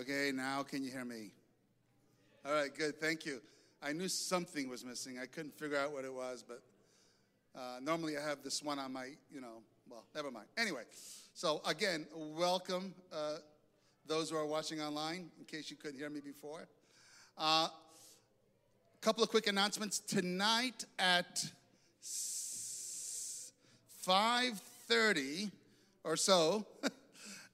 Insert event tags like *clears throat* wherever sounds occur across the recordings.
Okay, now can you hear me? All right, good. Thank you. I knew something was missing. I couldn't figure out what it was, but uh, normally I have this one on my, you know, well, never mind. Anyway, so again, welcome uh, those who are watching online, in case you couldn't hear me before. A uh, couple of quick announcements. Tonight at 5.30 or so, *laughs*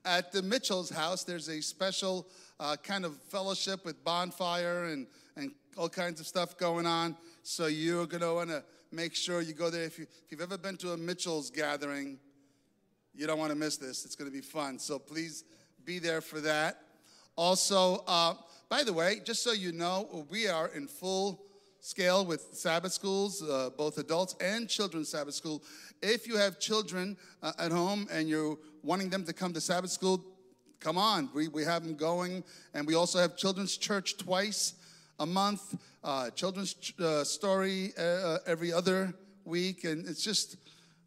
at the Mitchell's house, there's a special uh, kind of fellowship with bonfire and, and all kinds of stuff going on. So you're going to want to make sure you go there. If, you, if you've ever been to a Mitchell's gathering, you don't want to miss this. It's going to be fun. So please be there for that. Also, uh, by the way, just so you know, we are in full scale with Sabbath schools, uh, both adults and children's Sabbath school. If you have children uh, at home and you're wanting them to come to Sabbath school, come on. We, we have them going. And we also have children's church twice a month, uh, children's uh, story uh, uh, every other week. And it's just,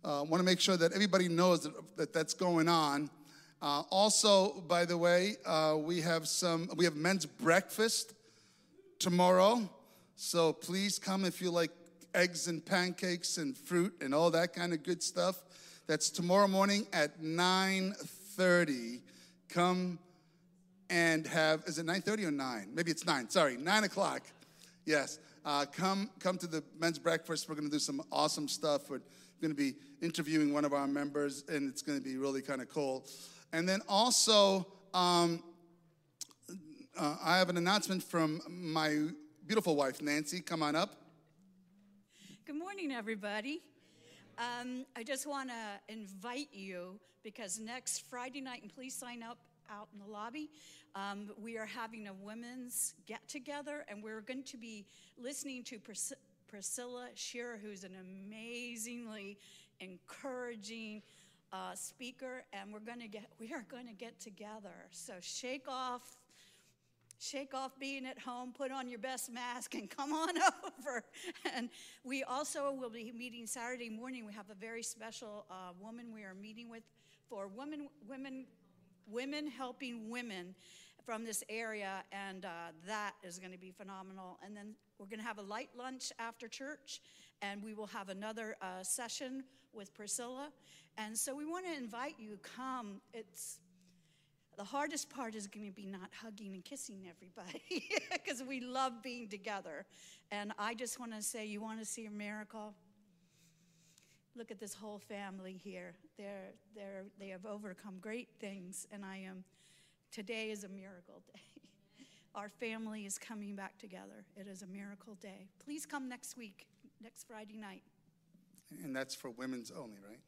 uh, want to make sure that everybody knows that, that that's going on. Uh, also, by the way, we have some, we have men's breakfast tomorrow. So please come if you like eggs and pancakes and fruit and all that kind of good stuff. That's tomorrow morning at 9:30. Come and have is it 9:30 or 9? Maybe it's 9. Sorry, 9 o'clock. Yes. Uh, come come to the men's breakfast. We're going to do some awesome stuff. We're going to be interviewing one of our members, and it's going to be really kind of cool. And then also, um, uh, I have an announcement from my beautiful wife, Nancy. Come on up. Good morning, everybody. Um, I just want to invite you because next Friday night, and please sign up out in the lobby. Um, we are having a women's get together, and we're going to be listening to Pris- Priscilla Shirer, who's an amazingly encouraging uh, speaker, and we're going to get we are going to get together. So shake off. Shake off being at home, put on your best mask, and come on *laughs* over. And we also will be meeting Saturday morning. We have a very special uh, woman we are meeting with for women, women women helping women from this area, and uh, that is going to be phenomenal. And then we're going to have a light lunch after church, and we will have another uh, session with Priscilla. And so we want to invite you come. It's the hardest part is going to be not hugging and kissing everybody *laughs* because we love being together. And I just want to say, you want to see a miracle? look at this whole family here. They're, they're, they have overcome great things, and I am, today is a miracle day. *laughs* Our family is coming back together. It is a miracle day. Please come next week, next Friday night. And that's for women's only, right?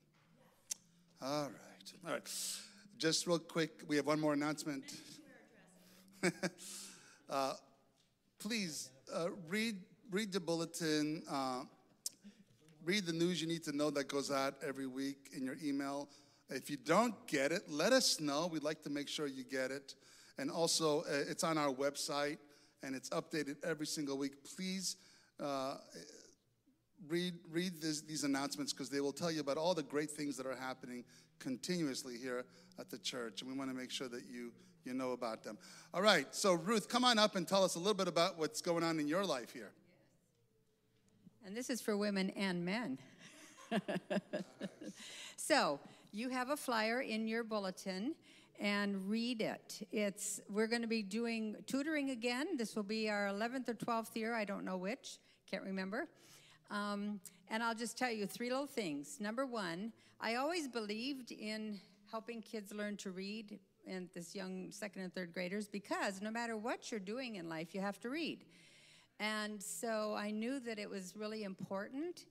All right. All right. Just real quick, we have one more announcement. *laughs* uh, please uh, read read the bulletin. Uh, read the news you need to know that goes out every week in your email. If you don't get it, let us know. We'd like to make sure you get it. And also, uh, it's on our website and it's updated every single week. Please uh, read, read this, these announcements because they will tell you about all the great things that are happening continuously here at the church. And we want to make sure that you, you know about them. All right, so Ruth, come on up and tell us a little bit about what's going on in your life here. And this is for women and men. *laughs* so, you have a flyer in your bulletin and read it. It's we're going to be doing tutoring again. This will be our 11th or 12th year, I don't know which, can't remember. Um, and I'll just tell you three little things. Number one, I always believed in helping kids learn to read and this young second and third graders because no matter what you're doing in life, you have to read. And so I knew that it was really important,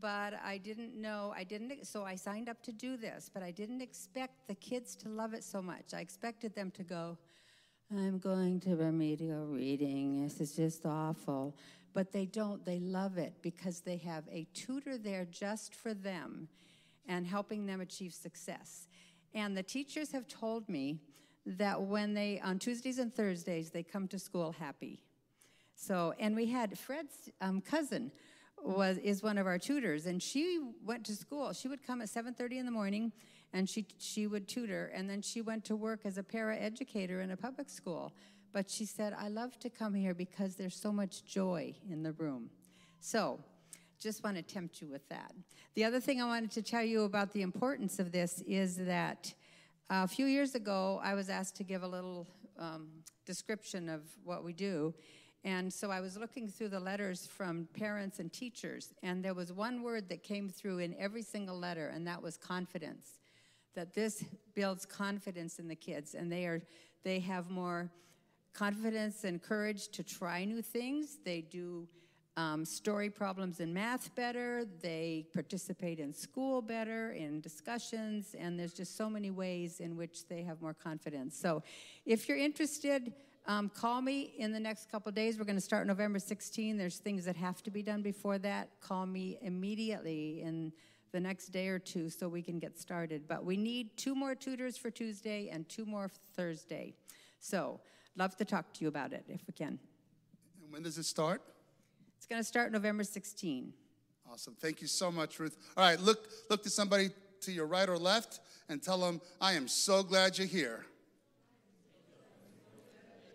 but I didn't know, I didn't, so I signed up to do this, but I didn't expect the kids to love it so much. I expected them to go, I'm going to remedial reading. This is just awful. But they don't. They love it because they have a tutor there just for them and helping them achieve success. And the teachers have told me that when they, on Tuesdays and Thursdays, they come to school happy. So, and we had Fred's um, cousin was is one of our tutors, and she went to school. She would come at 7:30 in the morning, and she she would tutor, and then she went to work as a para educator in a public school. But she said, "I love to come here because there's so much joy in the room." So, just want to tempt you with that. The other thing I wanted to tell you about the importance of this is that a few years ago, I was asked to give a little um, description of what we do. And so I was looking through the letters from parents and teachers, and there was one word that came through in every single letter, and that was confidence. That this builds confidence in the kids, and they are they have more confidence and courage to try new things. They do um, story problems in math better. They participate in school better, in discussions, and there's just so many ways in which they have more confidence. So, if you're interested, um, call me in the next couple days. We're going to start November 16. There's things that have to be done before that. Call me immediately in the next day or two so we can get started. But we need two more tutors for Tuesday and two more Thursday. So, love to talk to you about it if we can. And when does it start? It's going to start November 16. Awesome. Thank you so much, Ruth. All right, look look to somebody to your right or left and tell them, "I am so glad you're here."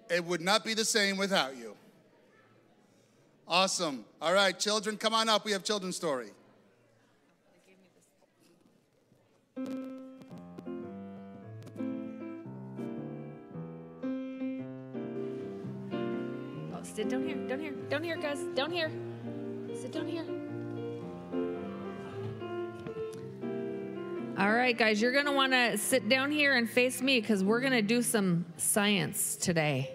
It would not be the same without you. Awesome. All right, children, come on up. We have children's story. Sit down here, down here, down here, guys, down here. Sit down here. All right, guys, you're gonna wanna sit down here and face me because we're gonna do some science today.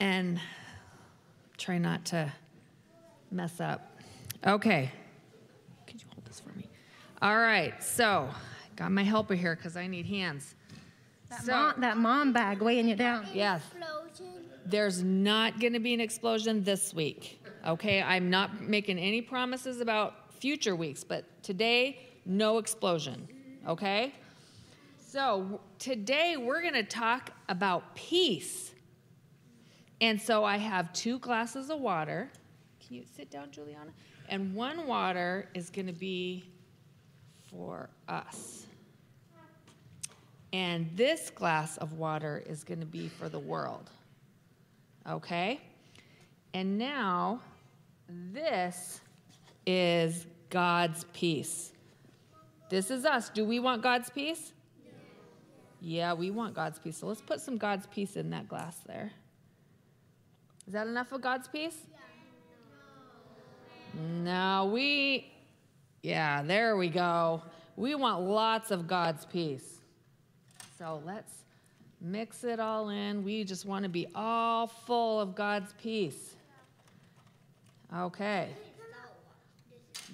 And try not to mess up. Okay. Could you hold this for me? All right, so got my helper here because I need hands. That, So- mom, that mom bag weighing you down. Yes. There's not going to be an explosion this week. Okay, I'm not making any promises about future weeks, but today, no explosion. Okay? So, today we're going to talk about peace. And so I have two glasses of water. Can you sit down, Juliana? And one water is going to be for us. And this glass of water is going to be for the world. Okay? And now, this is God's peace. This is us. Do we want God's peace? Yeah, we want God's peace. So let's put some God's peace in that glass there. Is that enough of God's peace? No, we, yeah, there we go. We want lots of God's peace. So let's mix it all in. We just want to be all full of God's peace. Okay.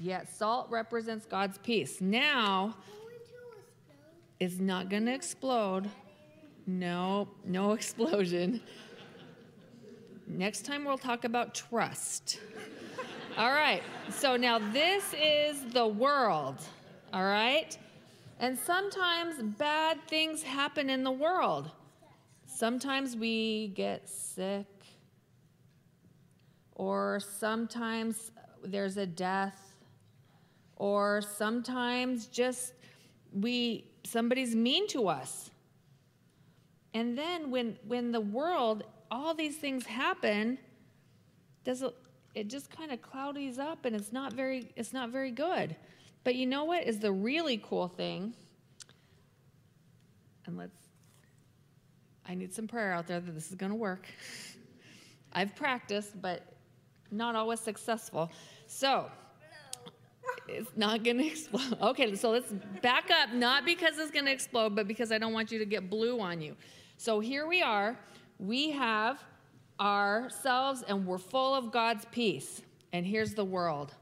Yeah, salt represents God's peace. Now, it's not going to explode. No, no *laughs* explosion. Next time we'll talk about trust. All right. So now this is the world. All right? And sometimes bad things happen in the world. Sometimes we get sick, or sometimes there's a death, or sometimes just we somebody's mean to us. And then when when the world all these things happen, does it it just kind of cloudies up and it's not very it's not very good. But you know what is the really cool thing? And let's I need some prayer out there that this is going to work. *laughs* I've practiced, but not always successful. So, it's not going *laughs* to explode. Okay, so let's back up, not because it's going to explode, but because I don't want you to get blue on you. So here we are. We have ourselves and we're full of God's peace. And here's the world.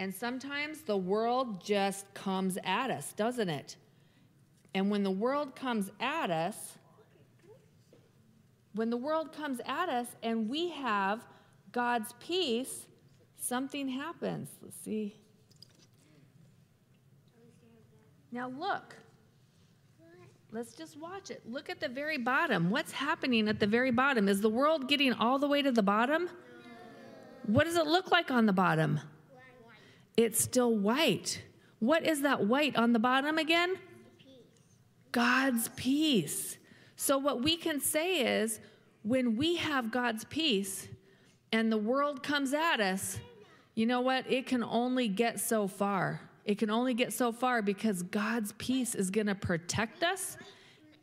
And sometimes the world just comes at us, doesn't it? And when the world comes at us, when the world comes at us and we have God's peace, something happens. Let's see. Now look. Let's just watch it. Look at the very bottom. What's happening at the very bottom? Is the world getting all the way to the bottom? What does it look like on the bottom? It's still white. What is that white on the bottom again? God's peace. So, what we can say is when we have God's peace and the world comes at us, you know what? It can only get so far. It can only get so far because God's peace is going to protect us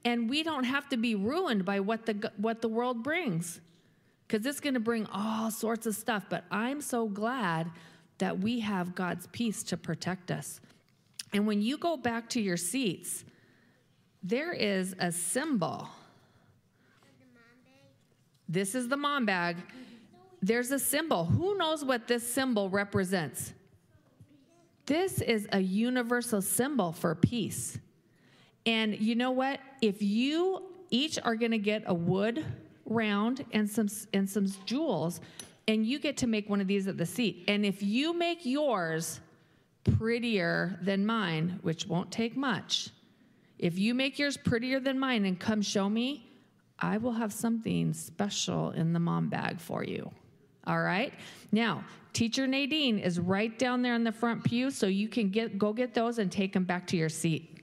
and we don't have to be ruined by what the what the world brings. Cuz it's going to bring all sorts of stuff, but I'm so glad that we have God's peace to protect us. And when you go back to your seats, there is a symbol. This is the mom bag. There's a symbol. Who knows what this symbol represents? This is a universal symbol for peace. And you know what? If you each are going to get a wood round and some and some jewels, and you get to make one of these at the seat. And if you make yours prettier than mine, which won't take much, if you make yours prettier than mine and come show me, I will have something special in the mom bag for you. All right? Now, teacher Nadine is right down there in the front pew so you can get go get those and take them back to your seat.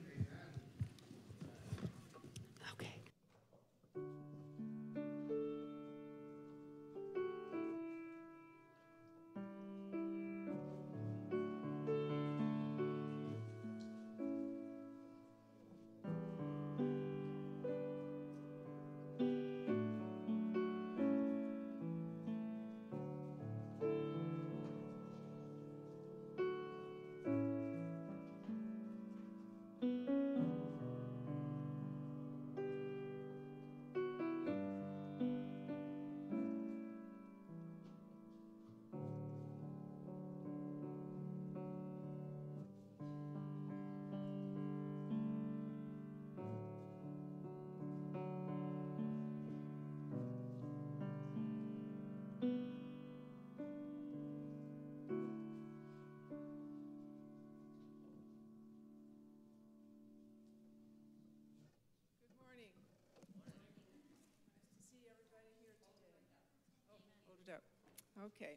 Okay.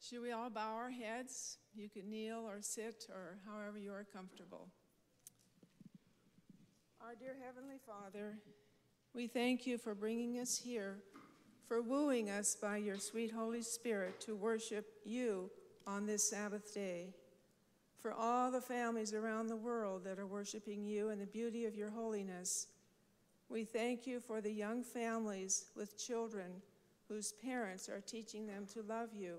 Should we all bow our heads? You can kneel or sit or however you are comfortable. Our dear Heavenly Father, we thank you for bringing us here, for wooing us by your sweet Holy Spirit to worship you on this Sabbath day. For all the families around the world that are worshiping you and the beauty of your holiness, we thank you for the young families with children whose parents are teaching them to love you.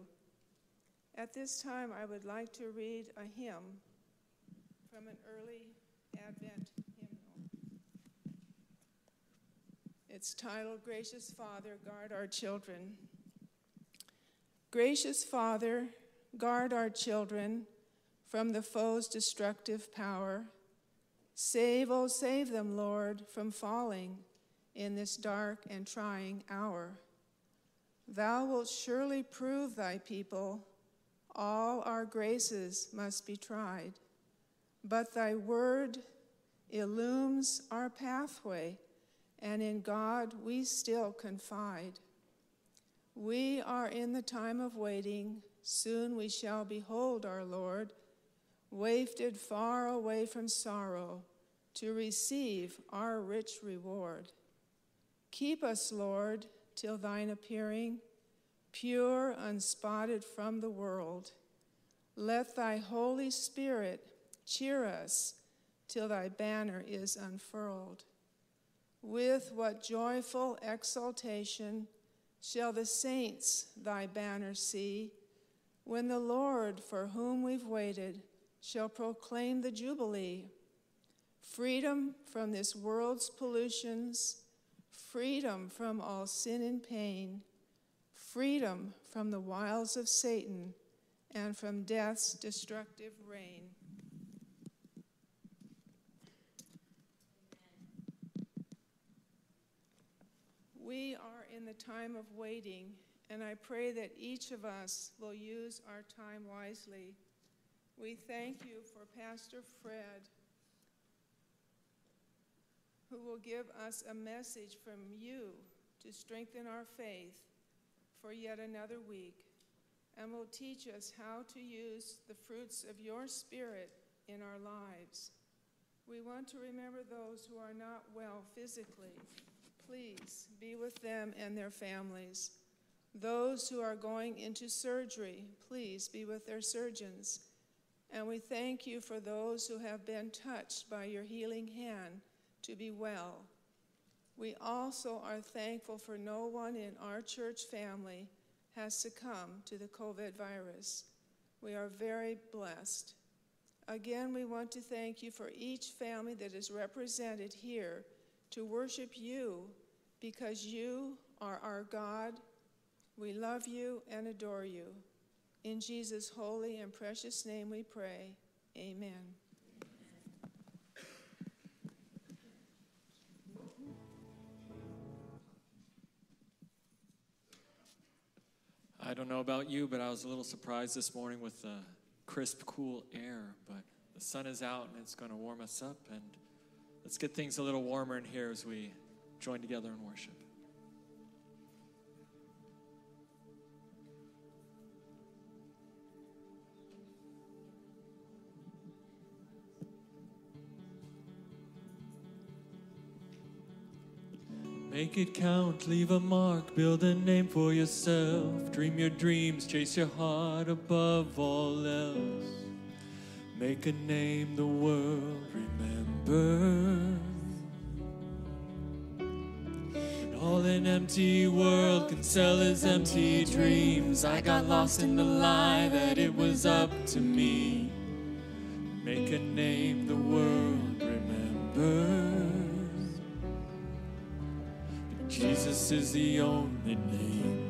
At this time, I would like to read a hymn from an early Advent hymnal. It's titled Gracious Father, Guard Our Children. Gracious Father, guard our children from the foe's destructive power. Save, oh, save them, Lord, from falling in this dark and trying hour. Thou wilt surely prove thy people. All our graces must be tried. But thy word illumes our pathway, and in God we still confide. We are in the time of waiting. Soon we shall behold our Lord, wafted far away from sorrow to receive our rich reward. Keep us, Lord, till thine appearing, pure, unspotted from the world. Let thy Holy Spirit cheer us till thy banner is unfurled. With what joyful exultation shall the saints thy banner see when the Lord, for whom we've waited, shall proclaim the Jubilee. Freedom from this world's pollutions, freedom from all sin and pain, freedom from the wiles of Satan, and from death's destructive reign. We are in the time of waiting, and I pray that each of us will use our time wisely. We thank you for Pastor Fred, who will give us a message from you to strengthen our faith for yet another week. and will teach us how to use the fruits of your Spirit in our lives. We want to remember those who are not well physically. Please be with them and their families. Those who are going into surgery, please be with their surgeons. And we thank you for those who have been touched by your healing hand to be well. We also are thankful for no one in our church family has succumbed to the COVID virus. We are very blessed. Again, we want to thank you for each family that is represented here to worship you because you are our God. We love you and adore you. In Jesus' holy and precious name we pray. Amen. I don't know about you, but I was a little surprised this morning with the crisp, cool air. But the sun is out and it's going to warm us up. And let's get things a little warmer in here as we join together in worship. Make it count, leave a mark, build a name for yourself. Dream your dreams, chase your heart above all else. Make a name the world remembers. All an empty world can sell his empty dreams. I got lost in the lie that it was up to me. Make a name the world remembers. Jesus is the only name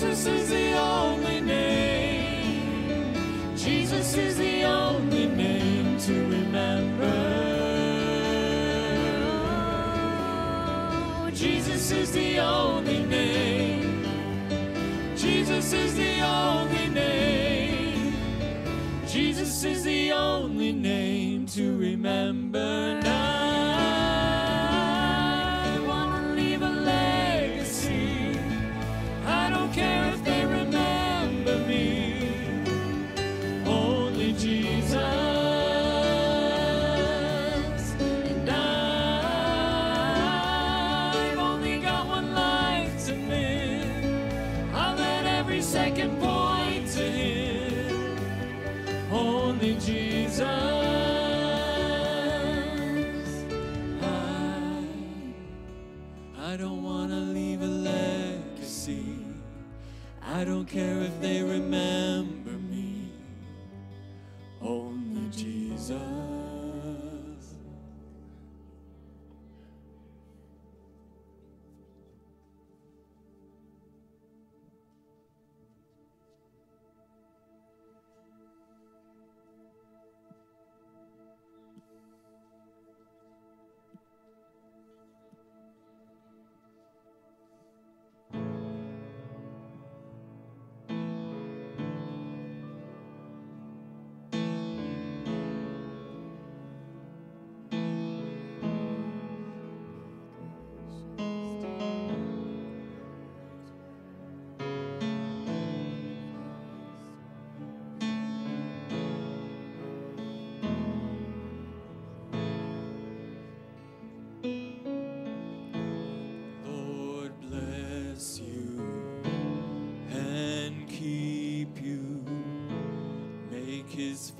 Jesus is the only name. Jesus is the only name to remember. Oh, Jesus is the only name. Jesus is the only name. Jesus is the only name to remember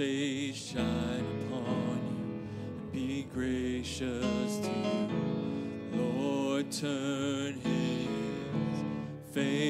face shine upon you and be gracious to you. Lord, turn his face.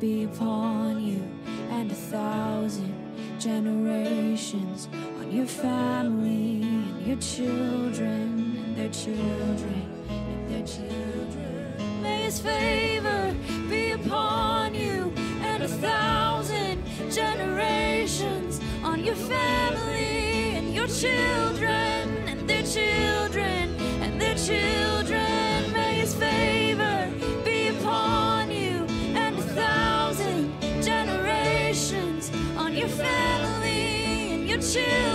be part. you.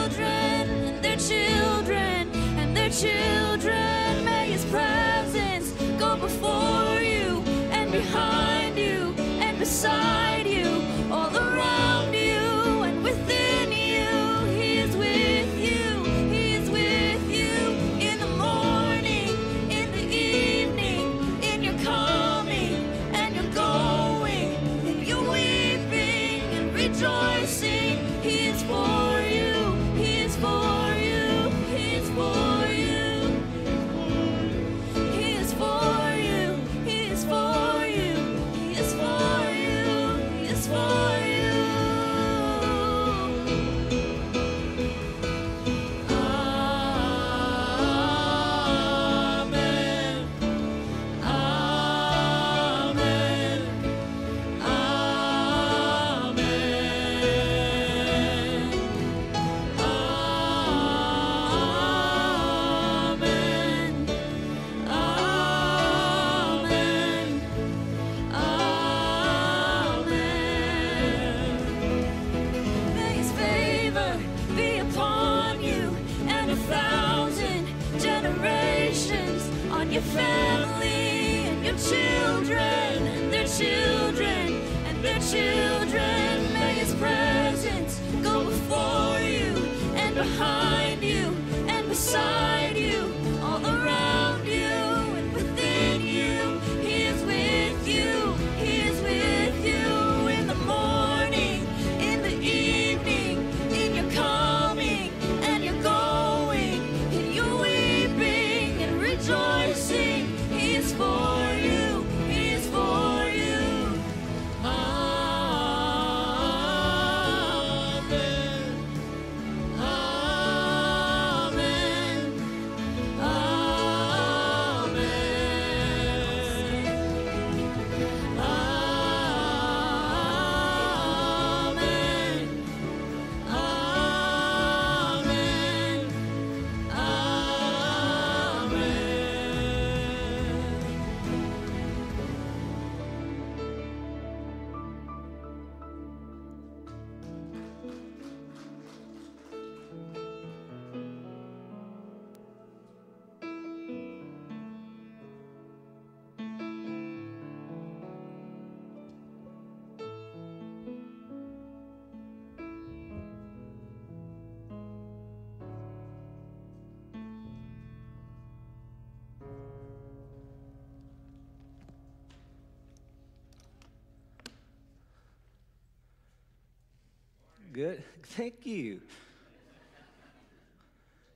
Good. *laughs* Thank you.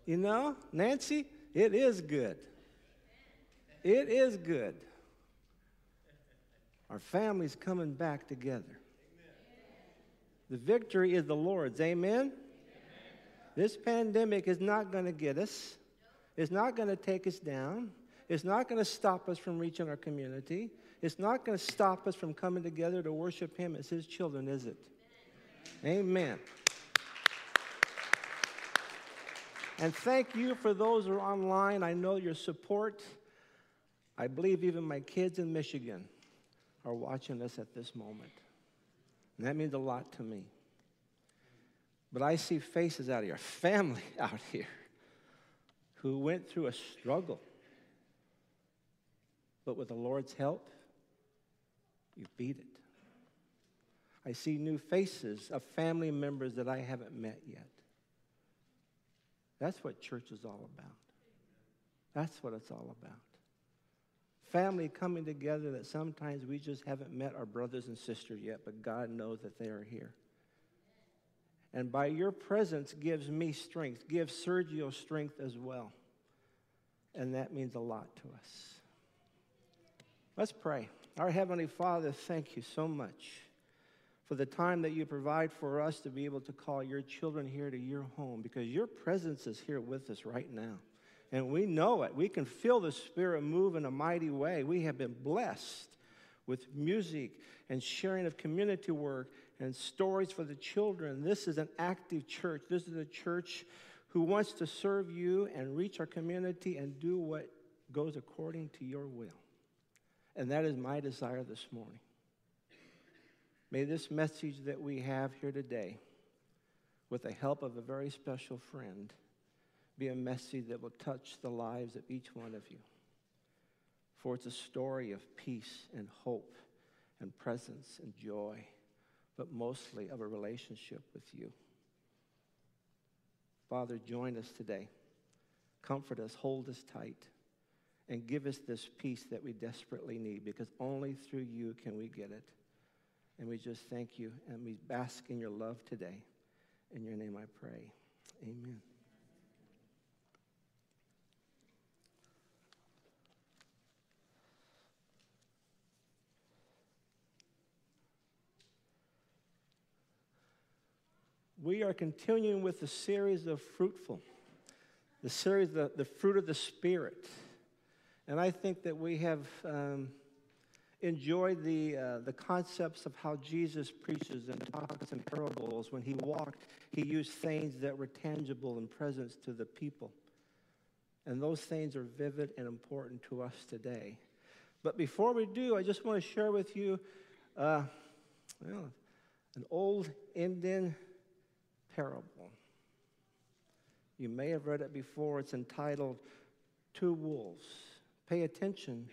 You know, Nancy, it is good. It is good. Our family's coming back together. The victory is the Lord's. Amen? This pandemic is not going to get us, it's not going to take us down, it's not going to stop us from reaching our community, it's not going to stop us from coming together to worship Him as His children, is it? Amen. And thank you for those who are online. I know your support. I believe even my kids in Michigan are watching us at this moment. And that means a lot to me. But I see faces out here, family *laughs* out here, who went through a struggle. But with the Lord's help, you beat it. I see new faces of family members that I haven't met yet. That's what church is all about. That's what it's all about. Family coming together that sometimes we just haven't met our brothers and sisters yet, but God knows that they are here. And by your presence gives me strength, gives Sergio strength as well. And that means a lot to us. Let's pray. Our Heavenly Father, thank you so much for the time that you provide for us to be able to call your children here to your home because your presence is here with us right now. And we know it. We can feel the Spirit move in a mighty way. We have been blessed with music and sharing of community work and stories for the children. This is an active church. This is a church who wants to serve you and reach our community and do what goes according to your will. And that is my desire this morning. May this message that we have here today, with the help of a very special friend, be a message that will touch the lives of each one of you. For it's a story of peace and hope and presence and joy, but mostly of a relationship with you. Father, join us today. Comfort us, hold us tight, and give us this peace that we desperately need because only through you can we get it. And we just thank you and we bask in your love today. In your name I pray. Amen. We are continuing with the series of fruitful, the series, the, the fruit of the Spirit. And I think that we have um, enjoyed the, uh, the concepts of how Jesus preaches and talks in parables. When he walked, he used things that were tangible and present to the people. And those things are vivid and important to us today. But before we do, I just want to share with you uh, well, an old Indian parable. You may have read it before. It's entitled Two Wolves. Pay attention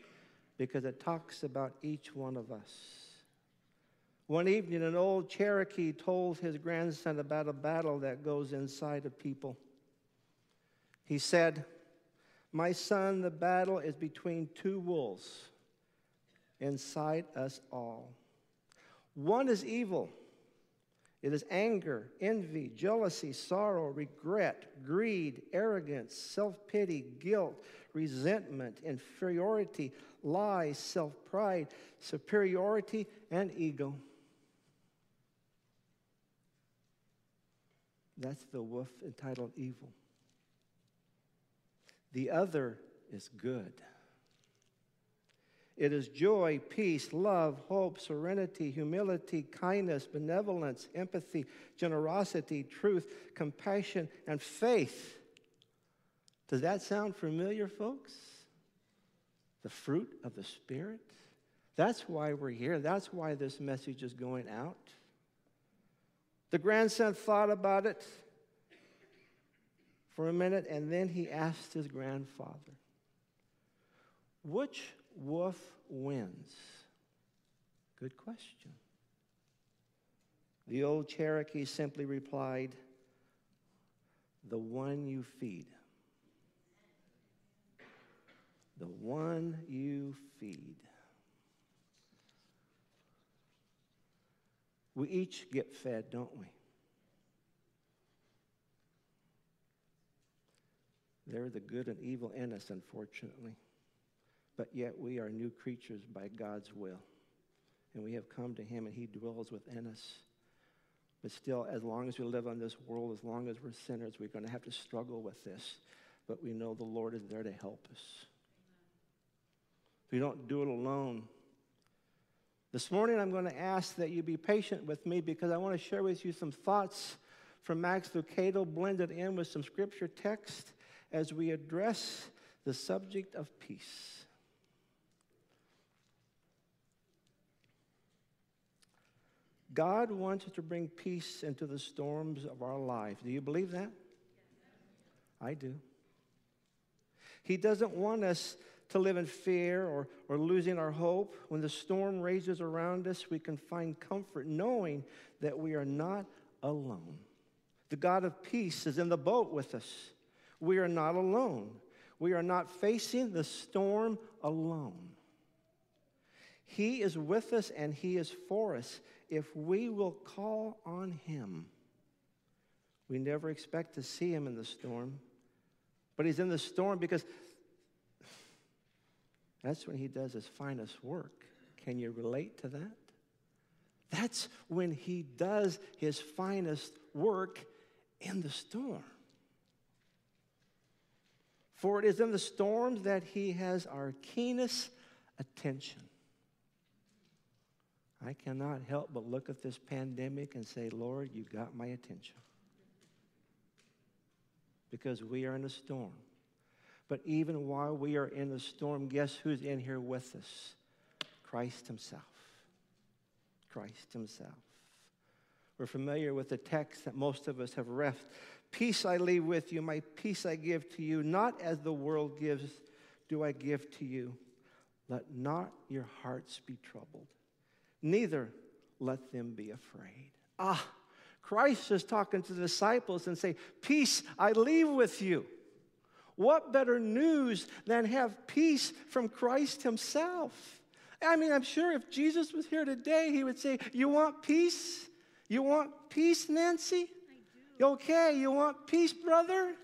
because it talks about each one of us. One evening, an old Cherokee told his grandson about a battle that goes inside of people. He said, My son, the battle is between two wolves inside us all. One is evil it is anger, envy, jealousy, sorrow, regret, greed, arrogance, self pity, guilt, resentment, inferiority, lies, self pride, superiority, and ego. That's the wolf entitled evil. The other is good. It is joy, peace, love, hope, serenity, humility, kindness, benevolence, empathy, generosity, truth, compassion, and faith. Does that sound familiar, folks? The fruit of the Spirit? That's why we're here. That's why this message is going out. The grandson thought about it for a minute and then he asked his grandfather, Which wolf wins? Good question. The old Cherokee simply replied, The one you feed the one you feed. We each get fed, don't we? They're the good and evil in us, unfortunately. But yet we are new creatures by God's will. And we have come to Him and He dwells within us. But still, as long as we live on this world, as long as we're sinners, we're going to have to struggle with this. But we know the Lord is there to help us. We don't do it alone. This morning, I'm going to ask that you be patient with me because I want to share with you some thoughts from Max Lucado blended in with some scripture text as we address the subject of peace. God wants to bring peace into the storms of our life. Do you believe that? I do. He doesn't want us to live in fear or, or losing our hope. When the storm rages around us, we can find comfort knowing that we are not alone. The God of peace is in the boat with us. We are not alone. We are not facing the storm alone. He is with us and He is for us if we will call on Him. We never expect to see Him in the storm, but He's in the storm because that's when He does His finest work. Can you relate to that? That's when He does His finest work in the storm. For it is in the storms that He has our keenest attention. I cannot help but look at this pandemic and say, Lord, you got my attention. Because we are in a storm. But even while we are in the storm, guess who's in here with us? Christ Himself. Christ Himself. We're familiar with the text that most of us have read. Peace I leave with you, my peace I give to you. Not as the world gives, do I give to you. Let not your hearts be troubled, neither let them be afraid. Ah, Christ is talking to the disciples and say, Peace I leave with you. What better news than have peace from Christ Himself? I mean, I'm sure if Jesus was here today, He would say, You want peace? You want peace, Nancy? Okay, you want peace, brother?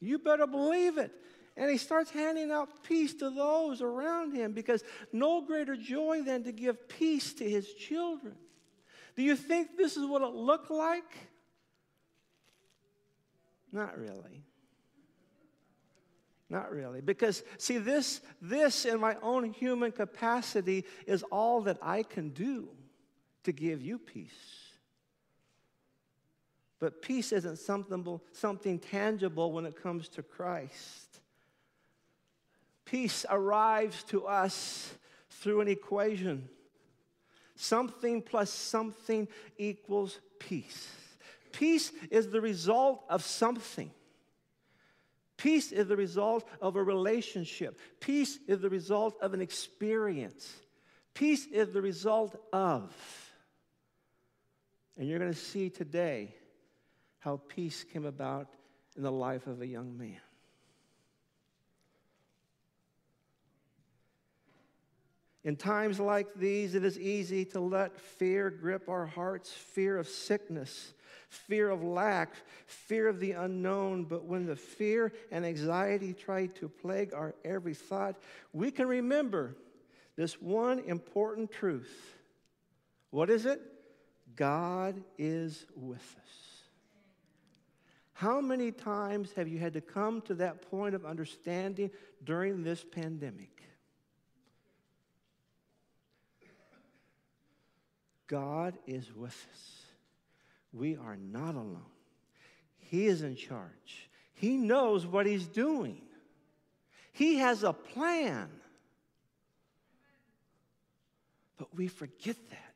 You better believe it. And he starts handing out peace to those around him because no greater joy than to give peace to his children. Do you think this is what it looked like? Not really. Not really. Because, see, this, this in my own human capacity is all that I can do to give you peace. But peace isn't something, something tangible when it comes to Christ. Peace arrives to us through an equation. Something plus something equals peace. Peace is the result of something. Peace is the result of a relationship. Peace is the result of an experience. Peace is the result of. And you're going to see today how peace came about in the life of a young man. In times like these, it is easy to let fear grip our hearts fear of sickness, fear of lack, fear of the unknown. But when the fear and anxiety try to plague our every thought, we can remember this one important truth. What is it? God is with us. How many times have you had to come to that point of understanding during this pandemic? God is with us. We are not alone. He is in charge. He knows what He's doing. He has a plan. But we forget that.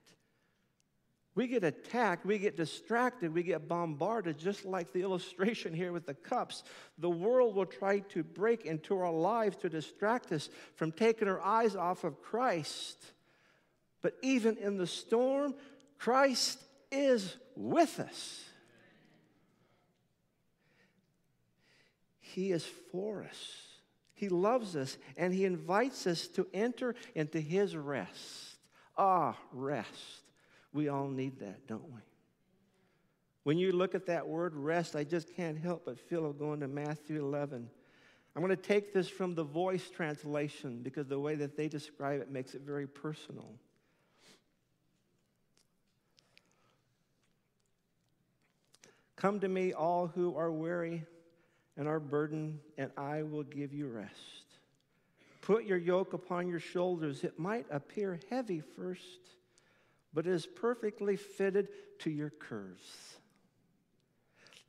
We get attacked, we get distracted, we get bombarded, just like the *laughs* illustration here with the cups. The world will try to break into our lives to distract us from taking our eyes off of Christ. But even in the storm, Christ is with us. He is for us. He loves us and He invites us to enter into His rest. Ah, rest. We all need that, don't we? When you look at that word rest, I just can't help but feel of going to Matthew 11. I'm going to take this from the voice translation because the way that they describe it makes it very personal. Come to me, all who are weary and are burdened, and I will give you rest. Put your yoke upon your shoulders. It might appear heavy first, but it is perfectly fitted to your curves.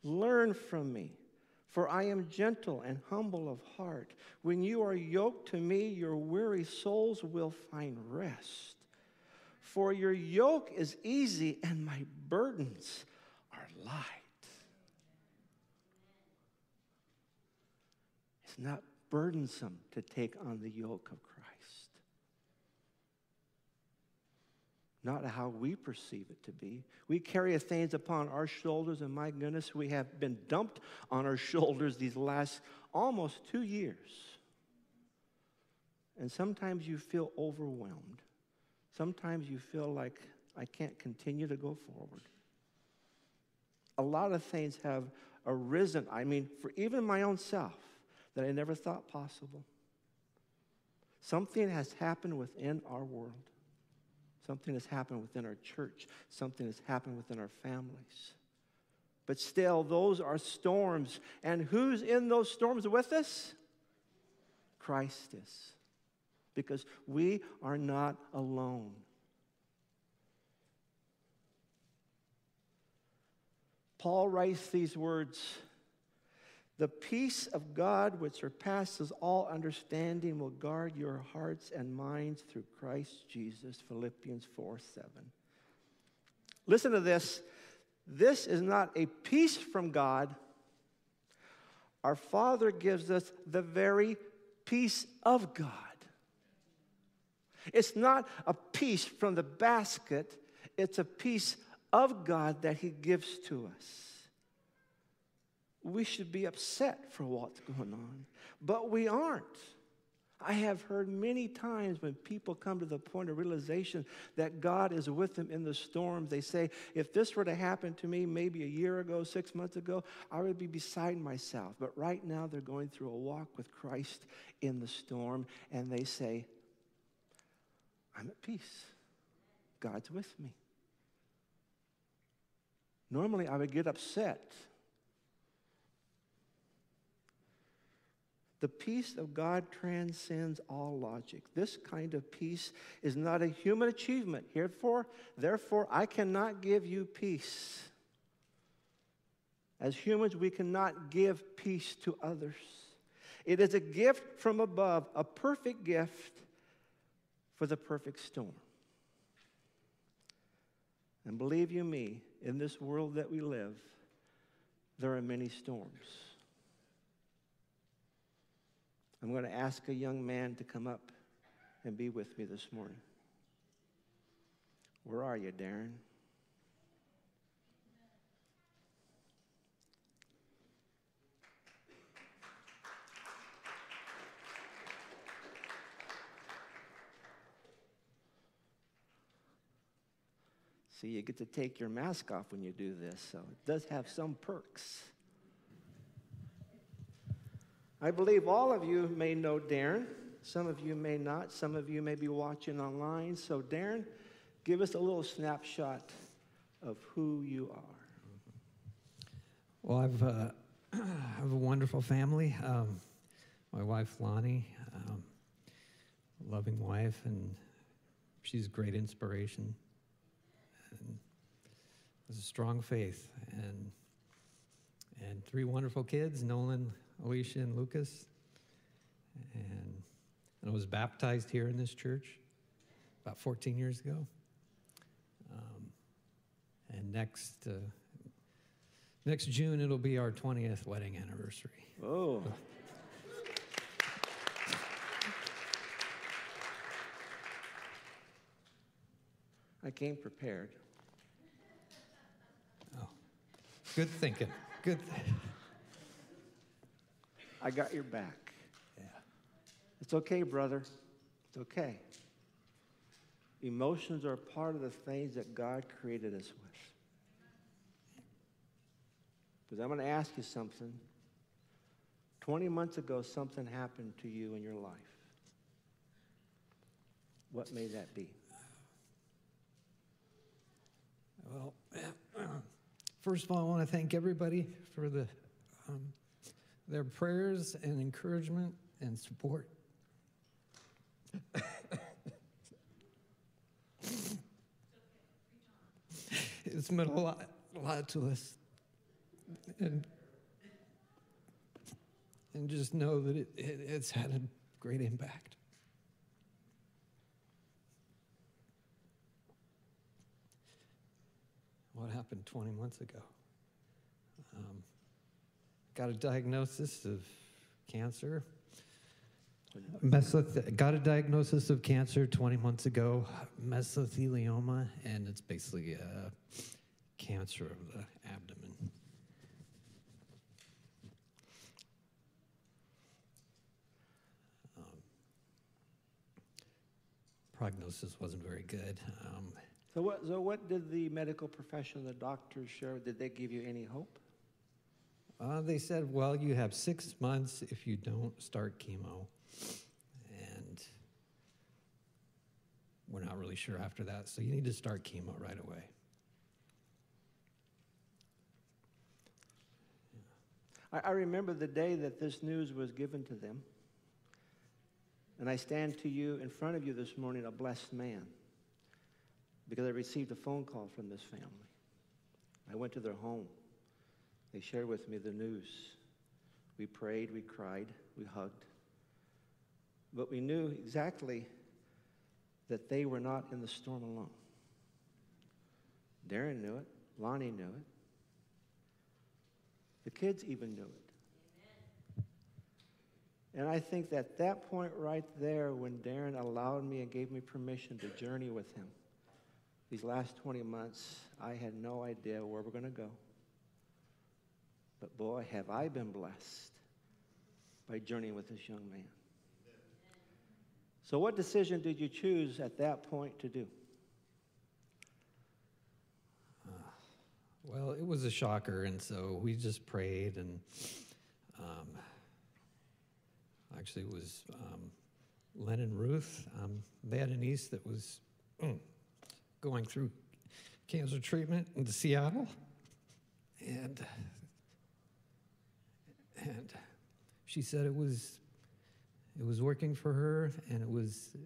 Learn from me, for I am gentle and humble of heart. When you are yoked to me, your weary souls will find rest. For your yoke is easy and my burdens are light. It's not burdensome to take on the yoke of Christ. Not how we perceive it to be. We carry things upon our shoulders, and my goodness, we have been dumped on our *laughs* shoulders these last almost two years. And sometimes you feel overwhelmed. Sometimes you feel like I can't continue to go forward. A lot of things have arisen, I mean, for even my own self that I never thought possible. Something has happened within our world. Something has happened within our church. Something has happened within our families. But still, those are storms. And who's in those storms with us? Christ is. Because we are not alone. Paul writes these words the peace of God, which surpasses all understanding, will guard your hearts and minds through Christ Jesus. Philippians 4 7. Listen to this. This is not a peace from God. Our Father gives us the very peace of God. It's not a peace from the basket, it's a peace of God that He gives to us we should be upset for what's going on, but we aren't. I have heard many times when people come to the point of realization that God is with them in the storms, they say, if this were to happen to me maybe a year ago, six months ago, I would be beside myself. But right now, they're going through a walk with Christ in the storm, and they say, I'm at peace. God's with me. Normally, I would get upset The peace of God transcends all logic. This kind of peace is not a human achievement. Therefore, therefore, I cannot give you peace. As humans, we cannot give peace to others. It is a gift from above, a perfect gift for the perfect storm. And believe you me, in this world that we live, there are many storms. I'm going to ask a young man to come up and be with me this morning. Where are you, Darren? See, you get to take your mask off when you do this, so it does have some perks. I believe all of you may know Darren. Some of you may not. Some of you may be watching online. So, Darren, give us a little snapshot of who you are. Well, I've, uh, *clears throat* I have a wonderful family. Um, my wife, Lonnie, um, loving wife, and she's a great inspiration. And has a strong faith, and and three wonderful kids, Nolan, Alicia and Lucas. And, and I was baptized here in this church about 14 years ago. Um, and next, uh, next June, it'll be our 20th wedding anniversary. Oh. I came prepared. Oh, good thinking. Good. Th- I got your back. Yeah. It's okay, brother. It's okay. Emotions are part of the things that God created us with. Because I'm going to ask you something. 20 months ago, something happened to you in your life. What may that be? Well, *clears throat* first of all, I want to thank everybody for the, um, their prayers and encouragement and support. it's meant a lot, a lot to us. And, and just know that it, it, it's had a great impact. what happened 20 months ago. Um, got a diagnosis of cancer. Got a diagnosis of cancer 20 months ago, mesothelioma, and it's basically a cancer of the abdomen. Um, prognosis wasn't very good. Um, So what, so what did the medical profession, the doctors share? Did they give you any hope? Uh, they said, well, you have six months if you don't start chemo. And we're not really sure after that, so you need to start chemo right away. I, I remember the day that this news was given to them. And I stand to you in front of you this morning, a blessed man, because I received a phone call from this family. I went to their home. They shared with me the news. We prayed, we cried, we hugged. But we knew exactly that they were not in the storm alone. Darren knew it, Lonnie knew it, the kids even knew it. And I think that that point right there, when Darren allowed me and gave me permission to journey with him, these last 20 months, I had no idea where we're going to go. But boy, have I been blessed by journeying with this young man. So, what decision did you choose at that point to do? Well, it was a shocker, and so we just prayed, and um, actually, it was um, Len and Ruth. Um, they had a niece that was mm, going through cancer treatment in Seattle, and and she said it was it was working for her, and it was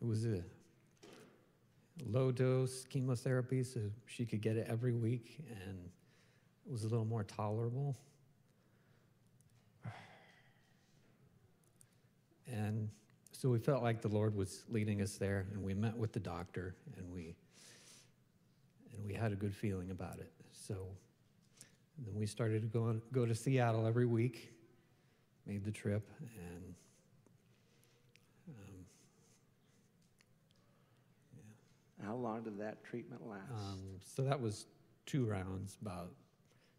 it was a low dose chemotherapy, so she could get it every week, and it was a little more tolerable. And so we felt like the Lord was leading us there, and we met with the doctor, and we and we had a good feeling about it. So then we started to go on, go to Seattle every week, made the trip, and um, How long did that treatment last? um, so that was two rounds, about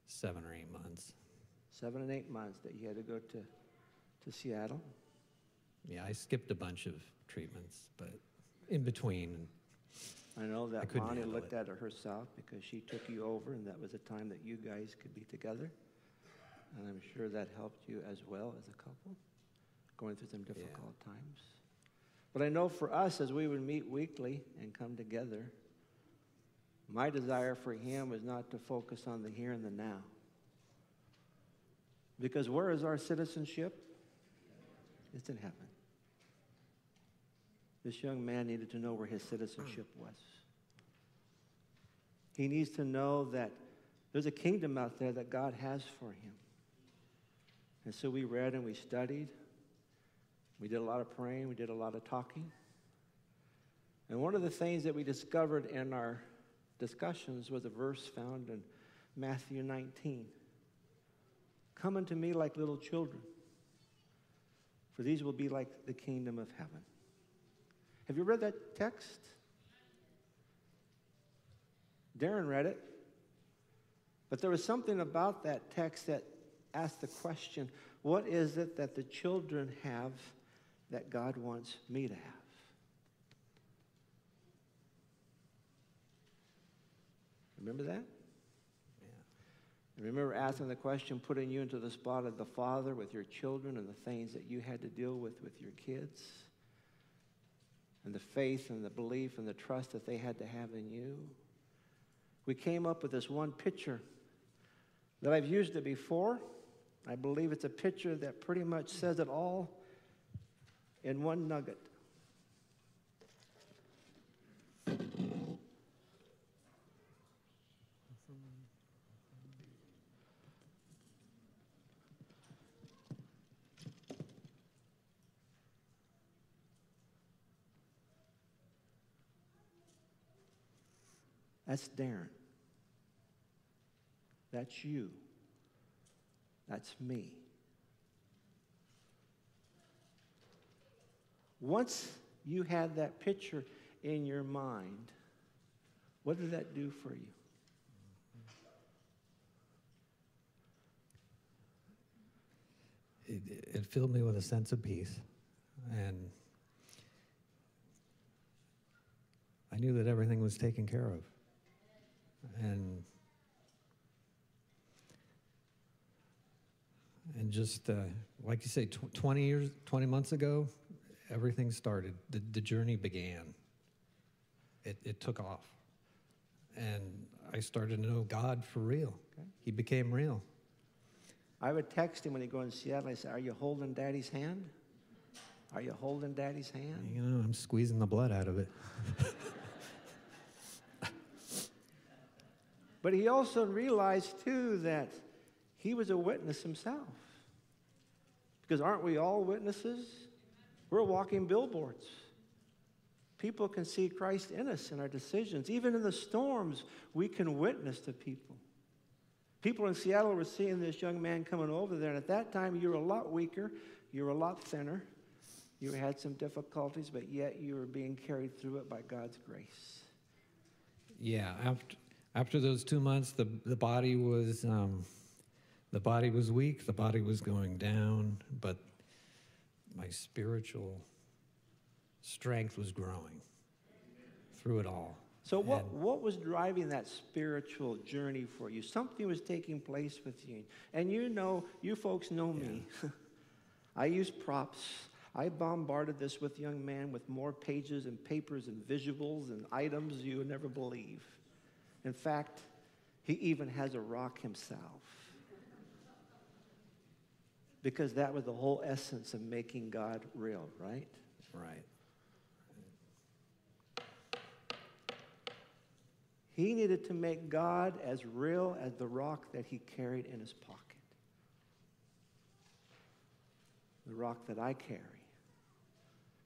seven or eight months. Seven and eight months that you had to go to, to Seattle. Yeah, I skipped a bunch of treatments, but in between, I know that couldn't Lonnie handle looked at it herself because she took you over, and that was a time that you guys could be together. And I'm sure that helped you as well as a couple, going through some difficult times. But I know for us, as we would meet weekly and come together, my desire for him was not to focus on the here and the now. Because where is our citizenship? It's in heaven. This young man needed to know where his citizenship was. He needs to know that there's a kingdom out there that God has for him. And so we read and we studied. We did a lot of praying, we did a lot of talking. And one of the things that we discovered in our discussions was a verse found in Matthew 19. Come unto me like little children, for these will be like the kingdom of heaven. Have you read that text? Darren read it. But there was something about that text that asked the question what is it that the children have that God wants me to have? Remember that? And remember asking the question, putting you into the spot of the father with your children and the things that you had to deal with with your kids, and the faith and the belief and the trust that they had to have in you. We came up with this one picture that I've used it before. I believe it's a picture that pretty much says it all in one nugget. That's Darren. That's you. That's me. Once you had that picture in your mind, what did that do for you? It, it filled me with a sense of peace. And I knew that everything was taken care of. And and just uh, like you say, tw- 20 years, 20 months ago, everything started. The, the journey began. It, it took off. And I started to know God for real. He became real. I would text him when he go in Seattle. I say, "Are you holding Daddy's hand? Are you holding Daddy's hand?" You know, I'm squeezing the blood out of it. *laughs* But he also realized, too, that he was a witness himself. Because aren't we all witnesses? We're walking billboards. People can see Christ in us in our decisions. Even in the storms, we can witness to people. People in Seattle were seeing this young man coming over there, and at that time, you were a lot weaker, you were a lot thinner, you had some difficulties, but yet you were being carried through it by God's grace. Yeah, after after those two months, the the body was um, the body was weak. The body was going down, but my spiritual strength was growing through it all. So, what, what was driving that spiritual journey for you? Something was taking place with you. And you know, you folks know me. *laughs* I use props. I bombarded this with young man with more pages and papers and visuals and items you would never believe. In fact, he even has a rock himself. Because that was the whole essence of making God real, right? Right. He needed to make God as real as the rock that he carried in his pocket. The rock that I carry.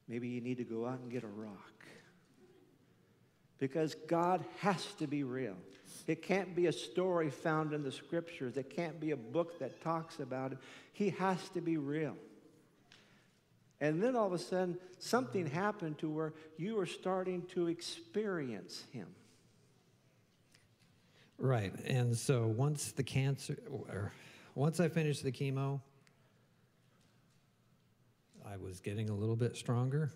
Maybe you need to go out and get a rock. Because God has to be real. It can't be a story found in the scriptures. It can't be a book that talks about it. He has to be real. And then all of a sudden, something happened to where you were starting to experience Him. Right. And so once the cancer, or once I finished the chemo, I was getting a little bit stronger.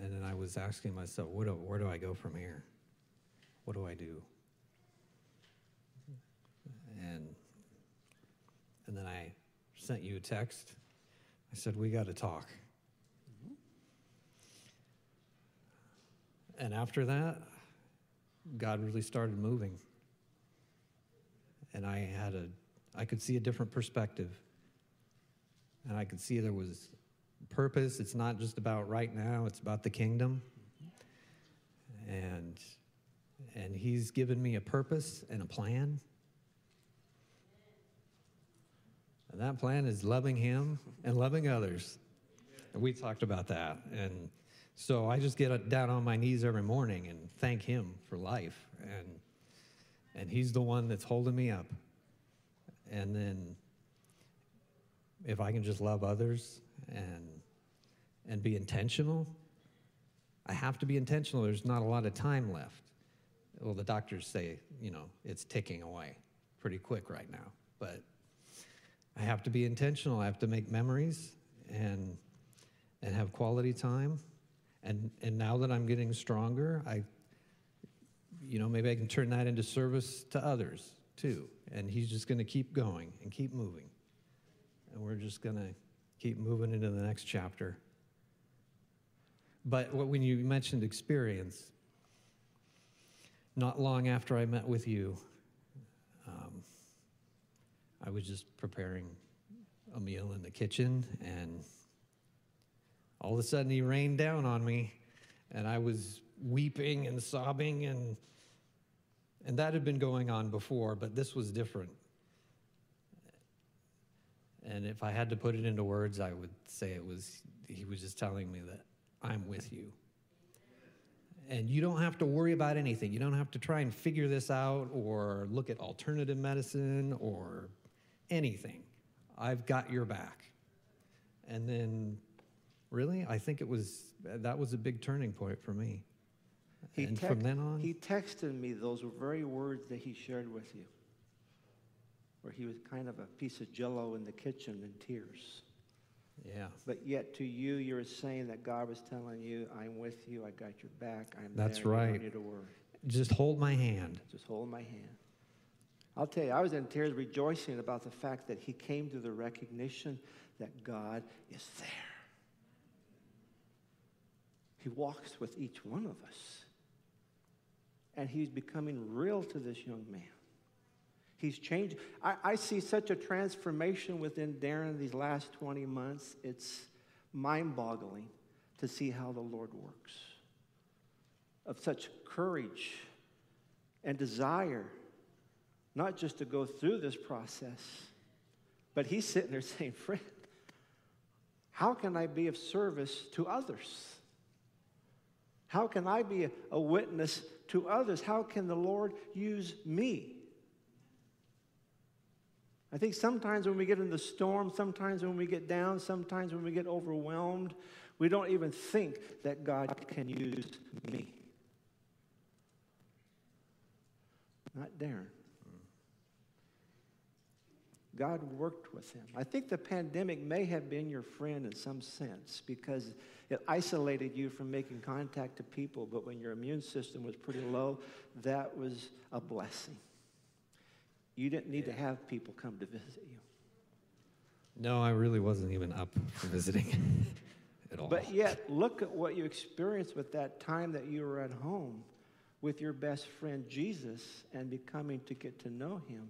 And then I was asking myself, what do, where do I go from here? What do I do? And, and then I sent you a text. I said, we got to talk. Mm-hmm. And after that, God really started moving. And I had a, I could see a different perspective. And I could see there was purpose. It's not just about right now, it's about the kingdom. And, and He's given me a purpose and a plan. And that plan is loving Him and loving others. And we talked about that. And so I just get down on my knees every morning and thank Him for life. And, and He's the one that's holding me up. And then if I can just love others and, and be intentional, I have to be intentional. There's not a lot of time left. Well, the doctors say, you know, it's ticking away pretty quick right now. But I have to be intentional. I have to make memories and, and have quality time. And, and now that I'm getting stronger, I, you know, maybe I can turn that into service to others too. And He's just going to keep going and keep moving. And we're just going to keep moving into the next chapter. But when you mentioned experience, not long after I met with you, um, I was just preparing a meal in the kitchen, and all of a sudden he rained down on me, and I was weeping and sobbing, and and that had been going on before, but this was different. And if I had to put it into words, I would say it was he was just telling me that I'm with you. And you don't have to worry about anything. You don't have to try and figure this out or look at alternative medicine or anything. I've got your back. And then, really, I think it was that was a big turning point for me. He and from then on, He texted me those very words that he shared with you, where he was kind of a piece of jello in the kitchen in tears. Yeah, But yet to you, you're saying that God was telling you, I'm with you, I got your back, I'm That's there, you right. don't need to worry. just hold my hand. Just hold my hand. I'll tell you, I was in tears rejoicing about the fact that he came to the recognition that God is there. He walks with each one of us. And he's becoming real to this young man. He's changed. I, I see such a transformation within Darren these last 20 months. It's mind boggling to see how the Lord works. Of such courage and desire, not just to go through this process, but he's sitting there *laughs* saying, Friend, how can I be of service to others? How can I be a, a witness to others? How can the Lord use me? I think sometimes when we get in the storm, sometimes when we get down, sometimes when we get overwhelmed, we don't even think that God can use me. Not Darren. God worked with him. I think the pandemic may have been your friend in some sense because it isolated you from making contact to people, but when your immune system was pretty low, that was a blessing. You didn't need to have people come to visit you. No, I really wasn't even up for visiting *laughs* at all. But yet, look at what you experienced with that time that you were at home with your best friend Jesus and becoming to get to know him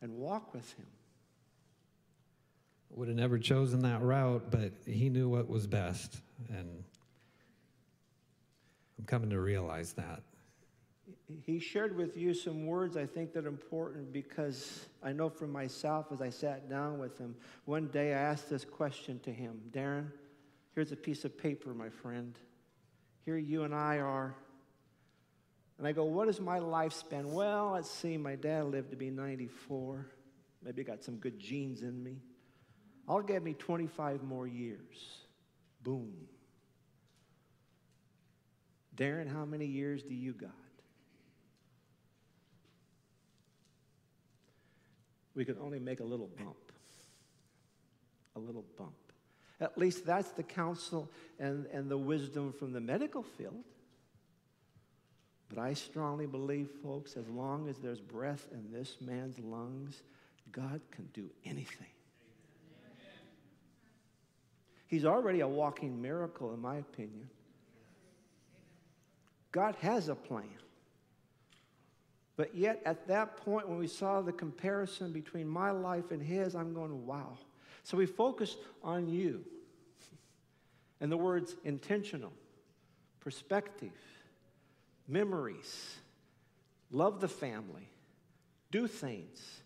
and walk with him. Would have never chosen that route, but he knew what was best. And I'm coming to realize that. He shared with you some words I think that are important because I know for myself as I sat down with him, one day I asked this question to him Darren, here's a piece of paper, my friend. Here you and I are. And I go, What is my lifespan? Well, let's see, my dad lived to be 94. Maybe got some good genes in me. I'll give me 25 more years. Boom. Darren, how many years do you got? We could only make a little bump. A little bump. At least that's the counsel and, and the wisdom from the medical field. But I strongly believe, folks, as long as there's breath in this man's lungs, God can do anything. He's already a walking miracle, in my opinion. God has a plan. But yet, at that point, when we saw the comparison between my life and his, I'm going, wow. So we focused on you. And the words intentional, perspective, memories, love the family, do things,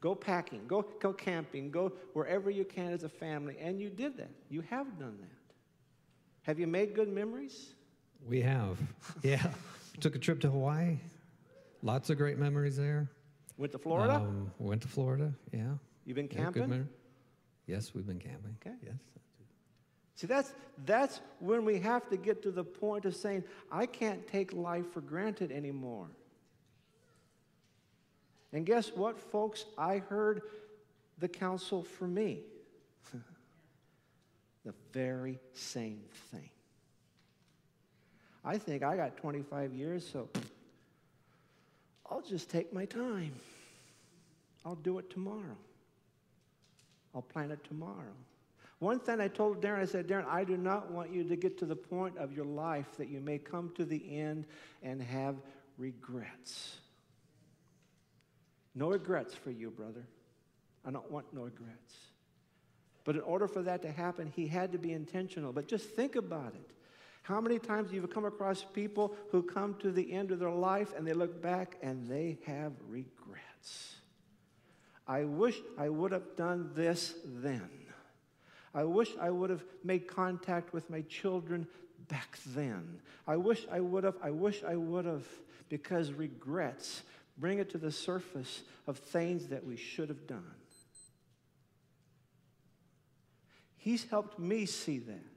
go packing, go, go camping, go wherever you can as a family. And you did that. You have done that. Have you made good memories? We have. Yeah. *laughs* Took a trip to Hawaii. Lots of great memories there. Went to Florida? Um, went to Florida, yeah. You've been camping? mem- yes, we've been camping. Okay. Yes. See, that's, that's when we have to get to the point of saying, I can't take life for granted anymore. And guess what, folks? I heard the counsel for me. *laughs* the very same thing. I think I got 25 years, so I'll just take my time. I'll do it tomorrow. I'll plan it tomorrow. One thing I told Darren, I said, Darren, I do not want you to get to the point of your life that you may come to the end and have regrets. No regrets for you, brother. I don't want no regrets. But in order for that to happen, he had to be intentional. But just think about it. How many times you've come across people who come to the end of their life and they look back and they have regrets? I wish I would have done this then. I wish I would have made contact with my children back then. I wish I would have, I wish I would have, because regrets bring it to the surface of things that we should have done. He's helped me see that.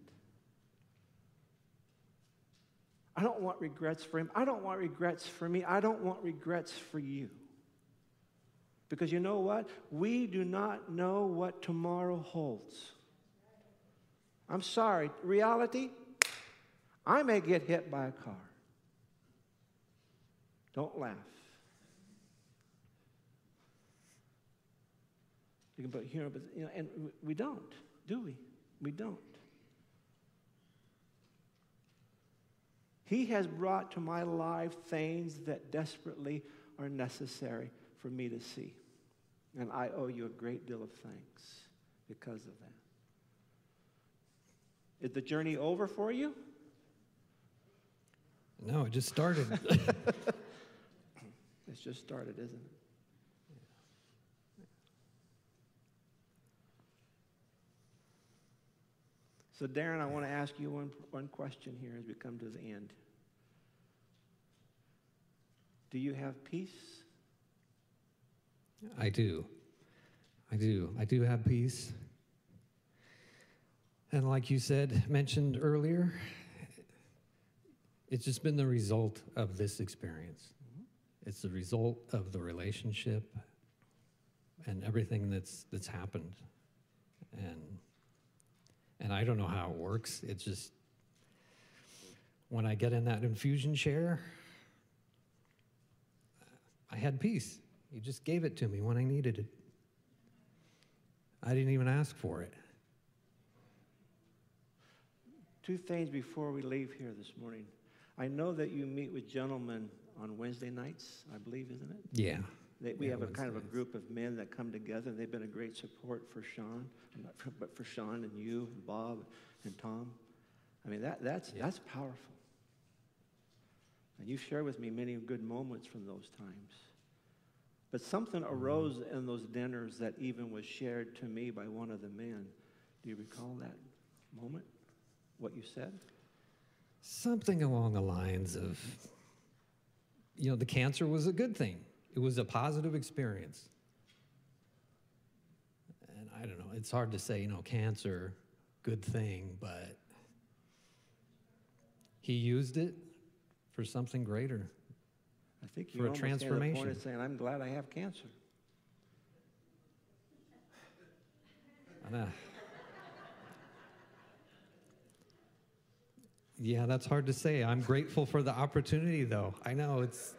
I don't want regrets for him. I don't want regrets for me. I don't want regrets for you. Because you know what? We do not know what tomorrow holds. I'm sorry. Reality, I may get hit by a car. Don't laugh. You can put humor, but you know, and we don't, do we? We don't. He has brought to my life things that desperately are necessary for me to see. And I owe you a great deal of thanks because of that. Is the journey over for you? No, it just started. *laughs* it's just started, isn't it? So, Darren, I want to ask you one, one question here as we come to the end. Do you have peace? I do. I do. I do have peace. And like you said, mentioned earlier, it's just been the result of this experience. It's the result of the relationship and everything that's that's happened. And and I don't know how it works. It's just when I get in that infusion chair, I had peace. He just gave it to me when I needed it. I didn't even ask for it. Two things before we leave here this morning. I know that you meet with gentlemen on Wednesday nights, I believe, isn't it? Yeah. They, we Yeah, have a kind of a group of men that come together. And they've been a great support for Sean, for- but for Sean and you and Bob and Tom. I mean, that, that's, that's powerful. And you've shared with me many good moments from those times. But something mm-hmm. arose in those dinners that even was shared to me by one of the men. Do you recall that moment? What you said? Something along the lines of, you know, the cancer was a good thing. It was a positive experience. And I don't know, it's hard to say, you know, cancer, good thing, but he used it for something greater. I think For you a almost came to the point transformation. of saying, I'm glad I have cancer. And, uh, yeah, that's hard to say. I'm grateful for the opportunity, though. I know it's,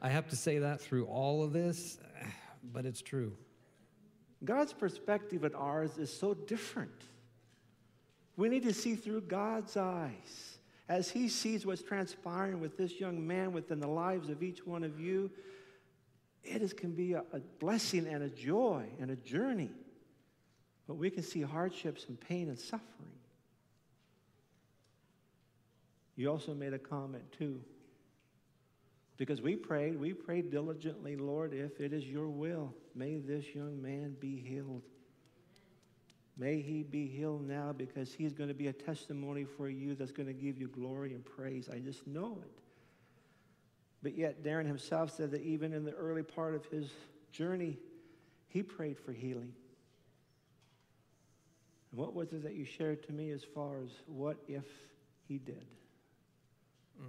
I have to say that through all of this, but it's true. God's perspective and ours is so different. We need to see through God's eyes. As He sees what's transpiring with this young man within the lives of each one of you, it is, can be a, a blessing and a joy and a journey. But we can see hardships and pain and suffering. You also made a comment, too. Because we prayed, we prayed diligently, Lord, if it is your will, may this young man be healed. May he be healed now because he's going to be a testimony for you that's going to give you glory and praise. I just know it. But yet, Darren himself said that even in the early part of his journey, he prayed for healing. And what was it that you shared to me as far as what if he did? Yeah,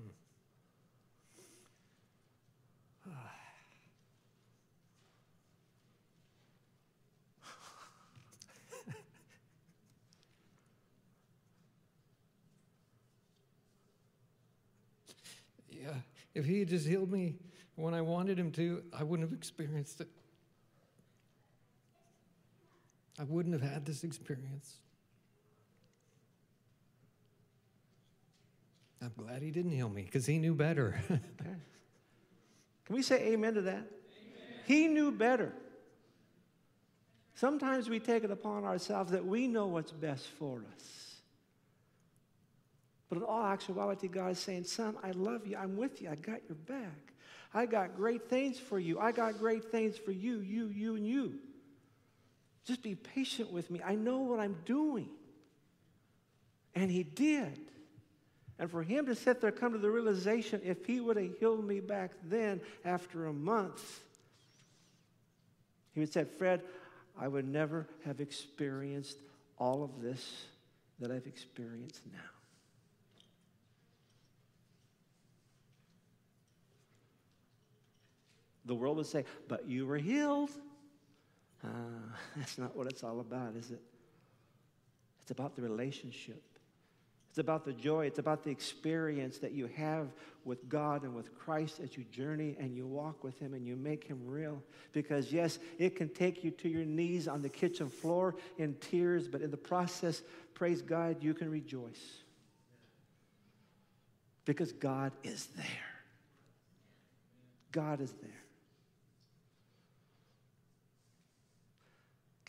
If he had just healed me when I wanted him to, I wouldn't have experienced it. I wouldn't have had this experience. I'm glad he didn't heal me because he knew better. *laughs* Can we say amen to that? Amen. He knew better. Sometimes we take it upon ourselves that we know what's best for us. But in all actuality, God is saying, Son, I love you. I'm with you. I got your back. I got great things for you. I got great things for you, you, you, and you. Just be patient with me. I know what I'm doing. And He did. And for him to sit there, come to the realization, if he would have healed me back then after a month, he would have said, Fred, I would never have experienced all of this that I've experienced now. The world would say, but you were healed. Uh, *laughs* that's not what it's all about, is it? It's about the relationship. It's about the joy. It's about the experience that you have with God and with Christ as you journey and you walk with Him and you make Him real. Because, yes, it can take you to your knees on the kitchen floor in tears, but in the process, praise God, you can rejoice. Because God is there. God is there.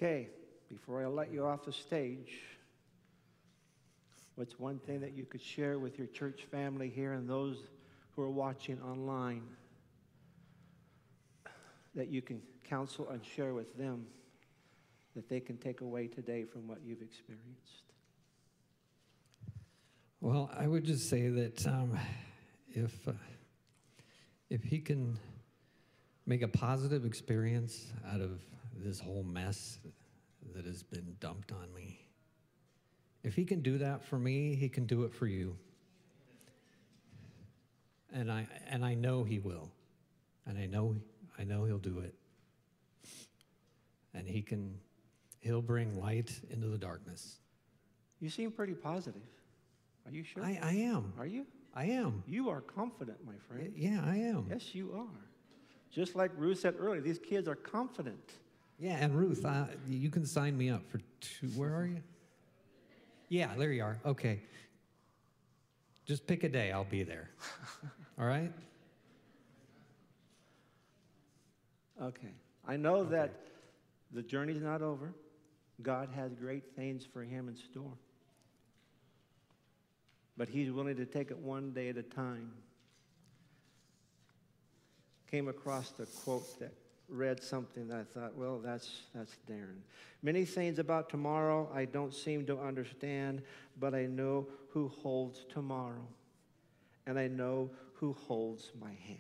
Okay, before I let you off the stage, What's one thing that you could share with your church family here and those who are watching online that you can counsel and share with them that they can take away today from what you've experienced? Well, I would just say that um, if uh, if he can make a positive experience out of this whole mess that has been dumped on me, if he can do that for me, he can do it for you. And I and I know he will. And I know I know he'll do it. And he can he'll bring light into the darkness. You seem pretty positive. Are you sure? I, I am. Are you? I am. You are confident, my friend. Yeah, I am. Yes, you are. Just like Ruth said earlier, these kids are confident. Yeah, and Ruth, uh, you can sign me up for two. Where are you? Yeah, there you are. Okay. Just pick a day, I'll be there. *laughs* All right? Okay. I know okay. that the journey's not over. God has great things for him in store. But he's willing to take it one day at a time. Came across the quote that read something that I thought, well, that's, that's Darren. Many things about tomorrow I don't seem to understand, but I know who holds tomorrow, and I know who holds my hand.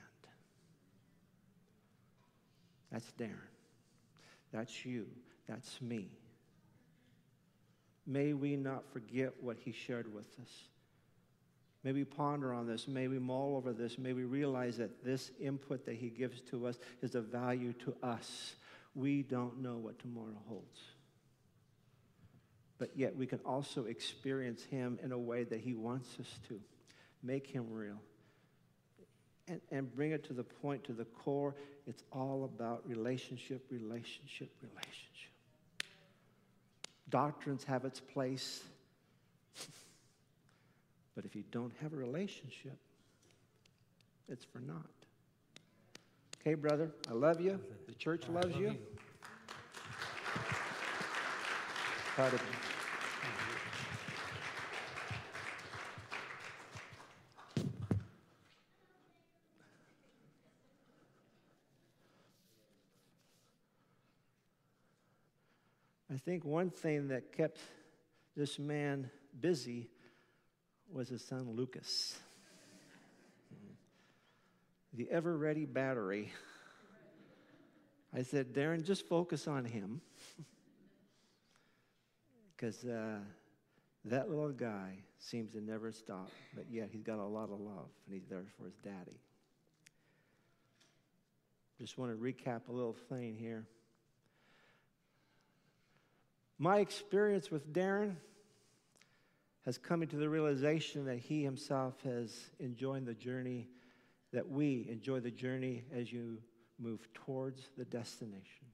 That's Darren. That's you. That's me. May we not forget what he shared with us. May we ponder on this. May we mull over this. May we realize that this input that He gives to us is of value to us. We don't know what tomorrow holds. But yet we can also experience Him in a way that He wants us to. Make Him real. And, and bring it to the point, to the core. It's all about relationship, relationship, relationship. Doctrines have its place. *laughs* But if you don't have a relationship, it's for naught. Okay, brother, I love you. The church loves love you. you. Proud of you. I think one thing that kept this man busy was his son Lucas. The ever ready battery. I said, Darren, just focus on him. *laughs* Because uh, that little guy seems to never stop, but yet he's got a lot of love, and he's there for his daddy. Just want to recap a little thing here. My experience with Darren has come into the realization that he himself has enjoyed the journey, that we enjoy the journey as you move towards the destination.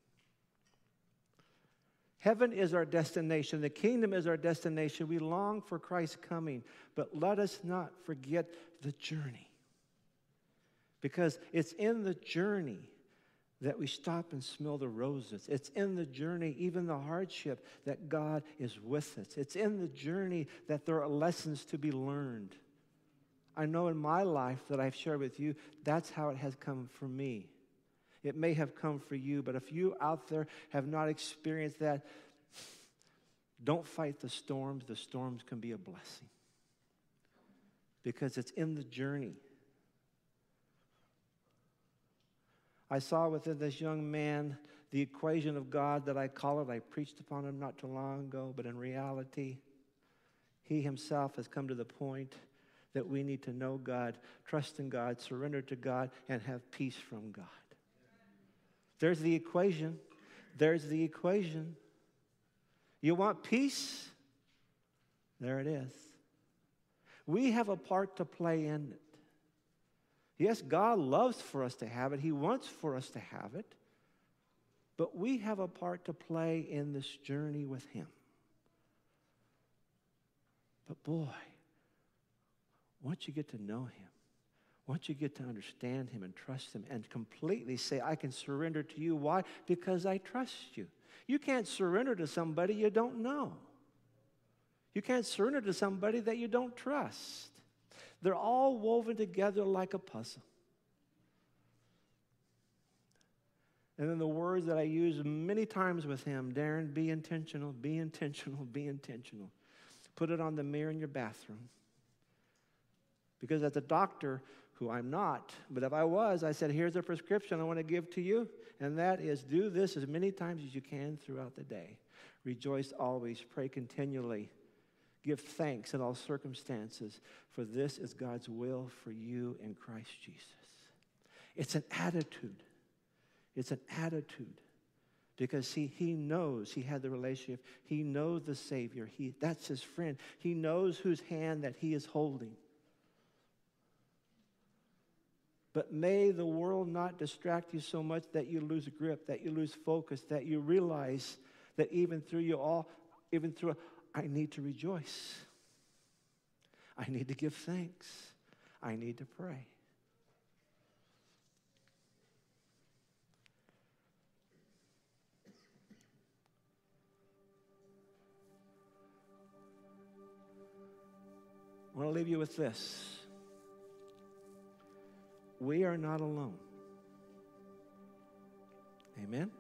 Heaven is our destination. The kingdom is our destination. We long for Christ's coming, but let us not forget the journey. Because it's in the journey that we stop and smell the roses. It's in the journey, even the hardship, that God is with us. It's in the journey that there are lessons to be learned. I know in my life that I've shared with you, that's how it has come for me. It may have come for you, but if you out there have not experienced that, don't fight the storms. The storms can be a blessing because it's in the journey. I saw within this young man the equation of God that I call it. I preached upon him not too long ago, but in reality, he himself has come to the point that we need to know God, trust in God, surrender to God, and have peace from God. There's the equation. There's the equation. You want peace? There it is. We have a part to play in. Yes, God loves for us to have it, He wants for us to have it. But we have a part to play in this journey with Him. But boy, once you get to know Him, once you get to understand Him and trust Him and completely say, I can surrender to you. Why? Because I trust you. You can't surrender to somebody you don't know. You can't surrender to somebody that you don't trust. They're all woven together like a puzzle. And then the words that I use many times with him Darren, be intentional, be intentional, be intentional. Put it on the mirror in your bathroom. Because as a doctor, who I'm not, but if I was, I said, here's a prescription I want to give to you, and that is do this as many times as you can throughout the day. Rejoice always, pray continually, give thanks in all circumstances, for this is God's will for you in Christ Jesus. It's an attitude. It's an attitude. Because see, he knows he had the relationship. He knows the Savior. He, that's his friend. He knows whose hand that he is holding. But may the world not distract you so much that you lose grip, that you lose focus, that you realize that even through you all, even through, I need to rejoice. I need to give thanks. I need to pray. I want to leave you with this we are not alone. Amen?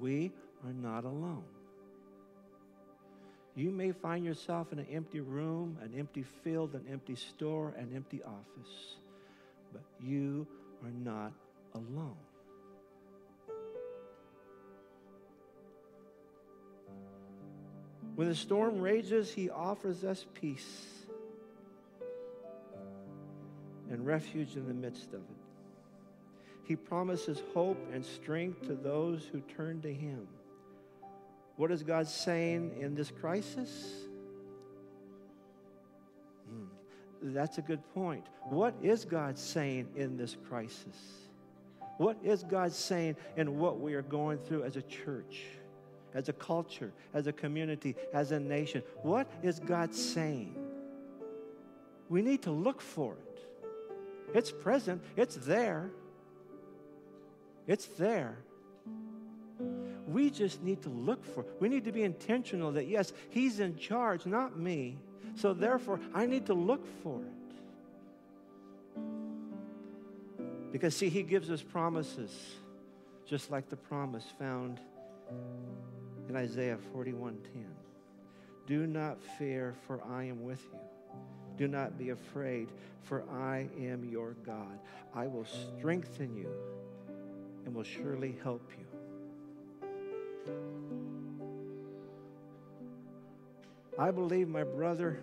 We are not alone. You may find yourself in an empty room, an empty field, an empty store, an empty office, but you are not alone. When the storm rages, he offers us peace and refuge in the midst of it. He promises hope and strength to those who turn to Him. What is God saying in this crisis? Hmm. That's a good point. What is God saying in this crisis? What is God saying in what we are going through as a church, as a culture, as a community, as a nation? What is God saying? We need to look for it. It's present, it's there. It's there. We just need to look for. We need to be intentional that, yes, He's in charge, not me. So therefore, I need to look for it. Because, see, He gives us promises, just like the promise found in Isaiah 41:10. Do not fear, for I am with you. Do not be afraid, for I am your God. I will strengthen you and will surely help you. I believe my brother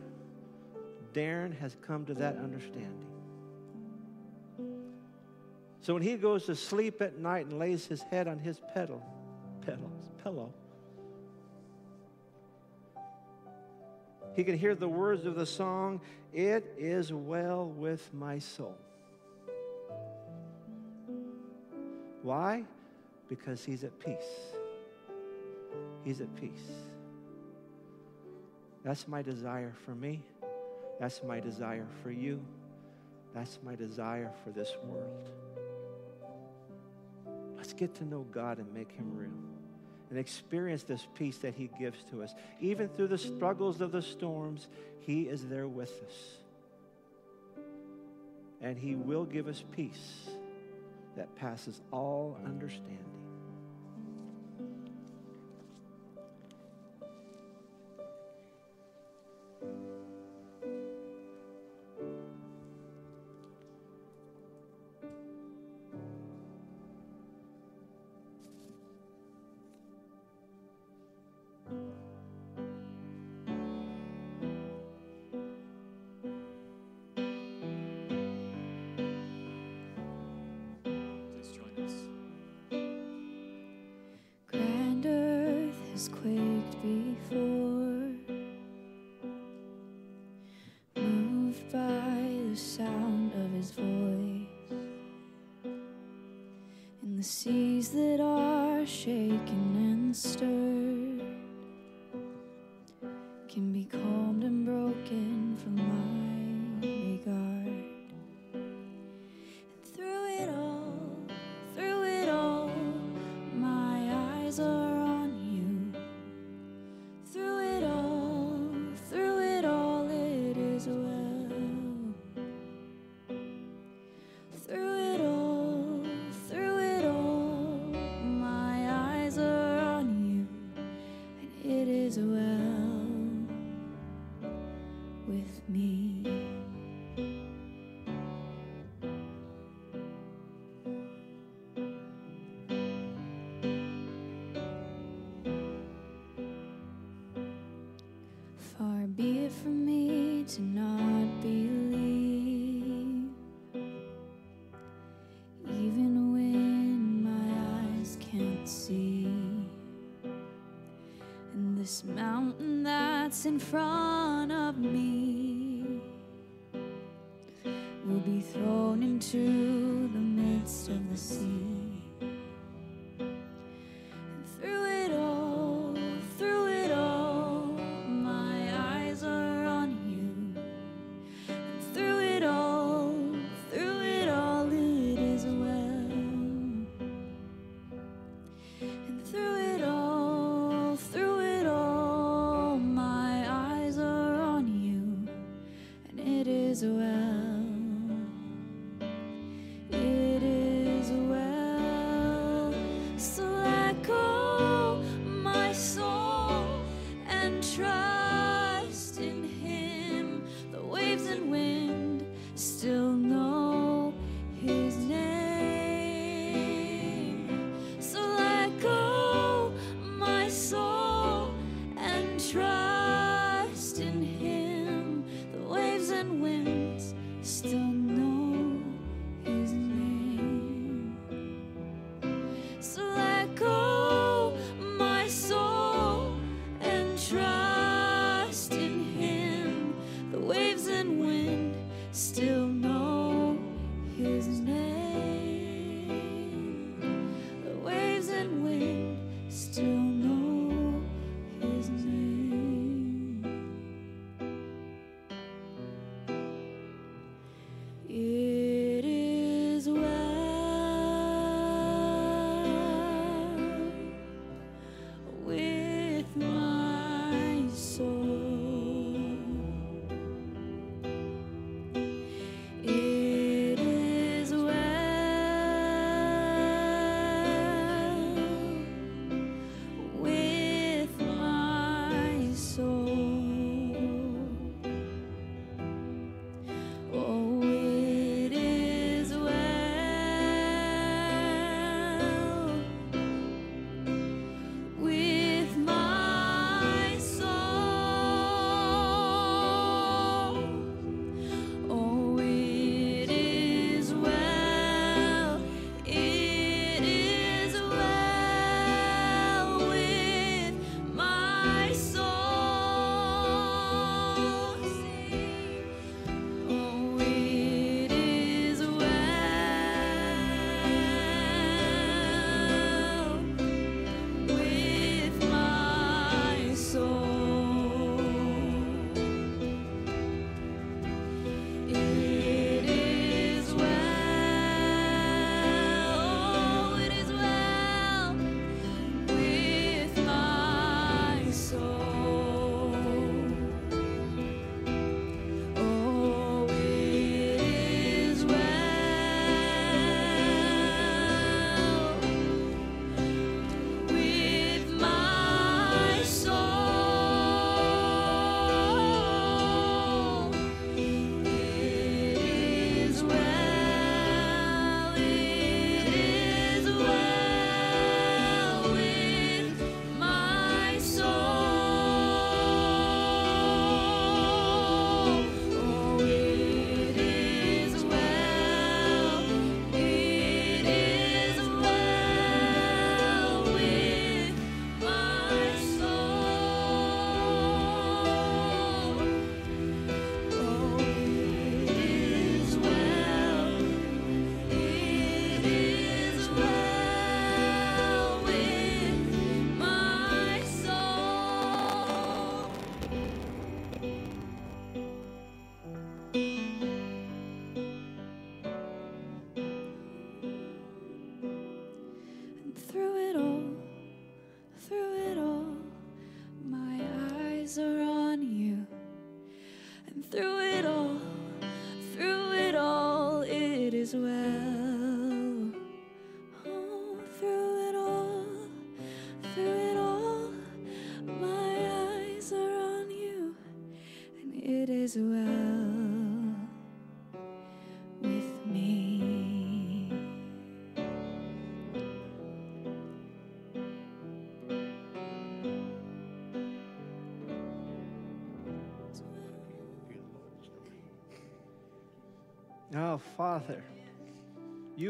Darren has come to that understanding. So when he goes to sleep at night and lays his head on his pedal, pillow, He can hear the words of the song, It is well with my soul. Why? Because he's at peace. He's at peace. That's my desire for me. That's my desire for you. That's my desire for this world. Let's get to know God and make Him real and experience this peace that He gives to us. Even through the struggles of the storms, He is there with us. And He will give us peace that passes all understanding.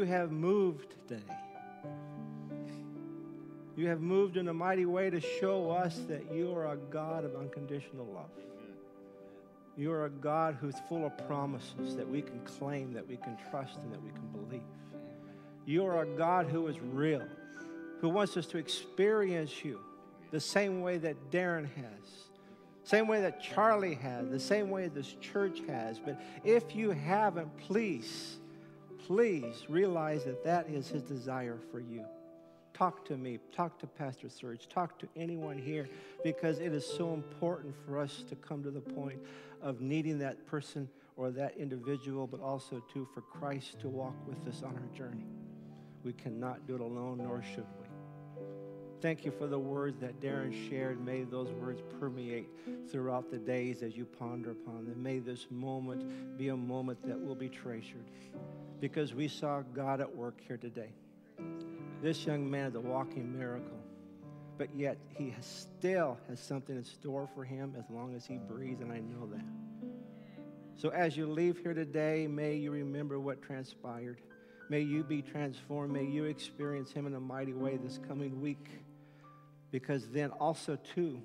Have moved today. You have moved in a mighty way to show us that you are a God of unconditional love. You are a God who's full of promises that we can claim, that we can trust, and that we can believe. You are a God who is real, who wants us to experience you the same way that Darren has, same way that Charlie has, the same way this church has. But if you haven't, please, please realize that that is his desire for you. Talk to me, talk to Pastor Serge, talk to anyone here because it is so important for us to come to the point of needing that person or that individual, but also too for Christ to walk with us on our journey. We cannot do it alone, nor should we. Thank you for the words that Darren shared. May those words permeate throughout the days as you ponder upon them. May this moment be a moment that will be treasured because we saw God at work here today. This young man is a walking miracle, but yet he has still has something in store for him as long as he breathes, and I know that. So as you leave here today, may you remember what transpired. May you be transformed. May you experience him in a mighty way this coming week. Because then also too,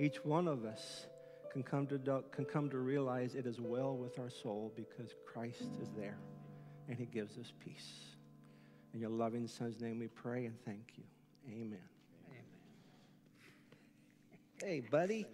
each one of us can come to can come to realize it is well with our soul because Christ is there and he gives us peace. In your loving son's name we pray and thank you. Amen. Amen. Hey, buddy.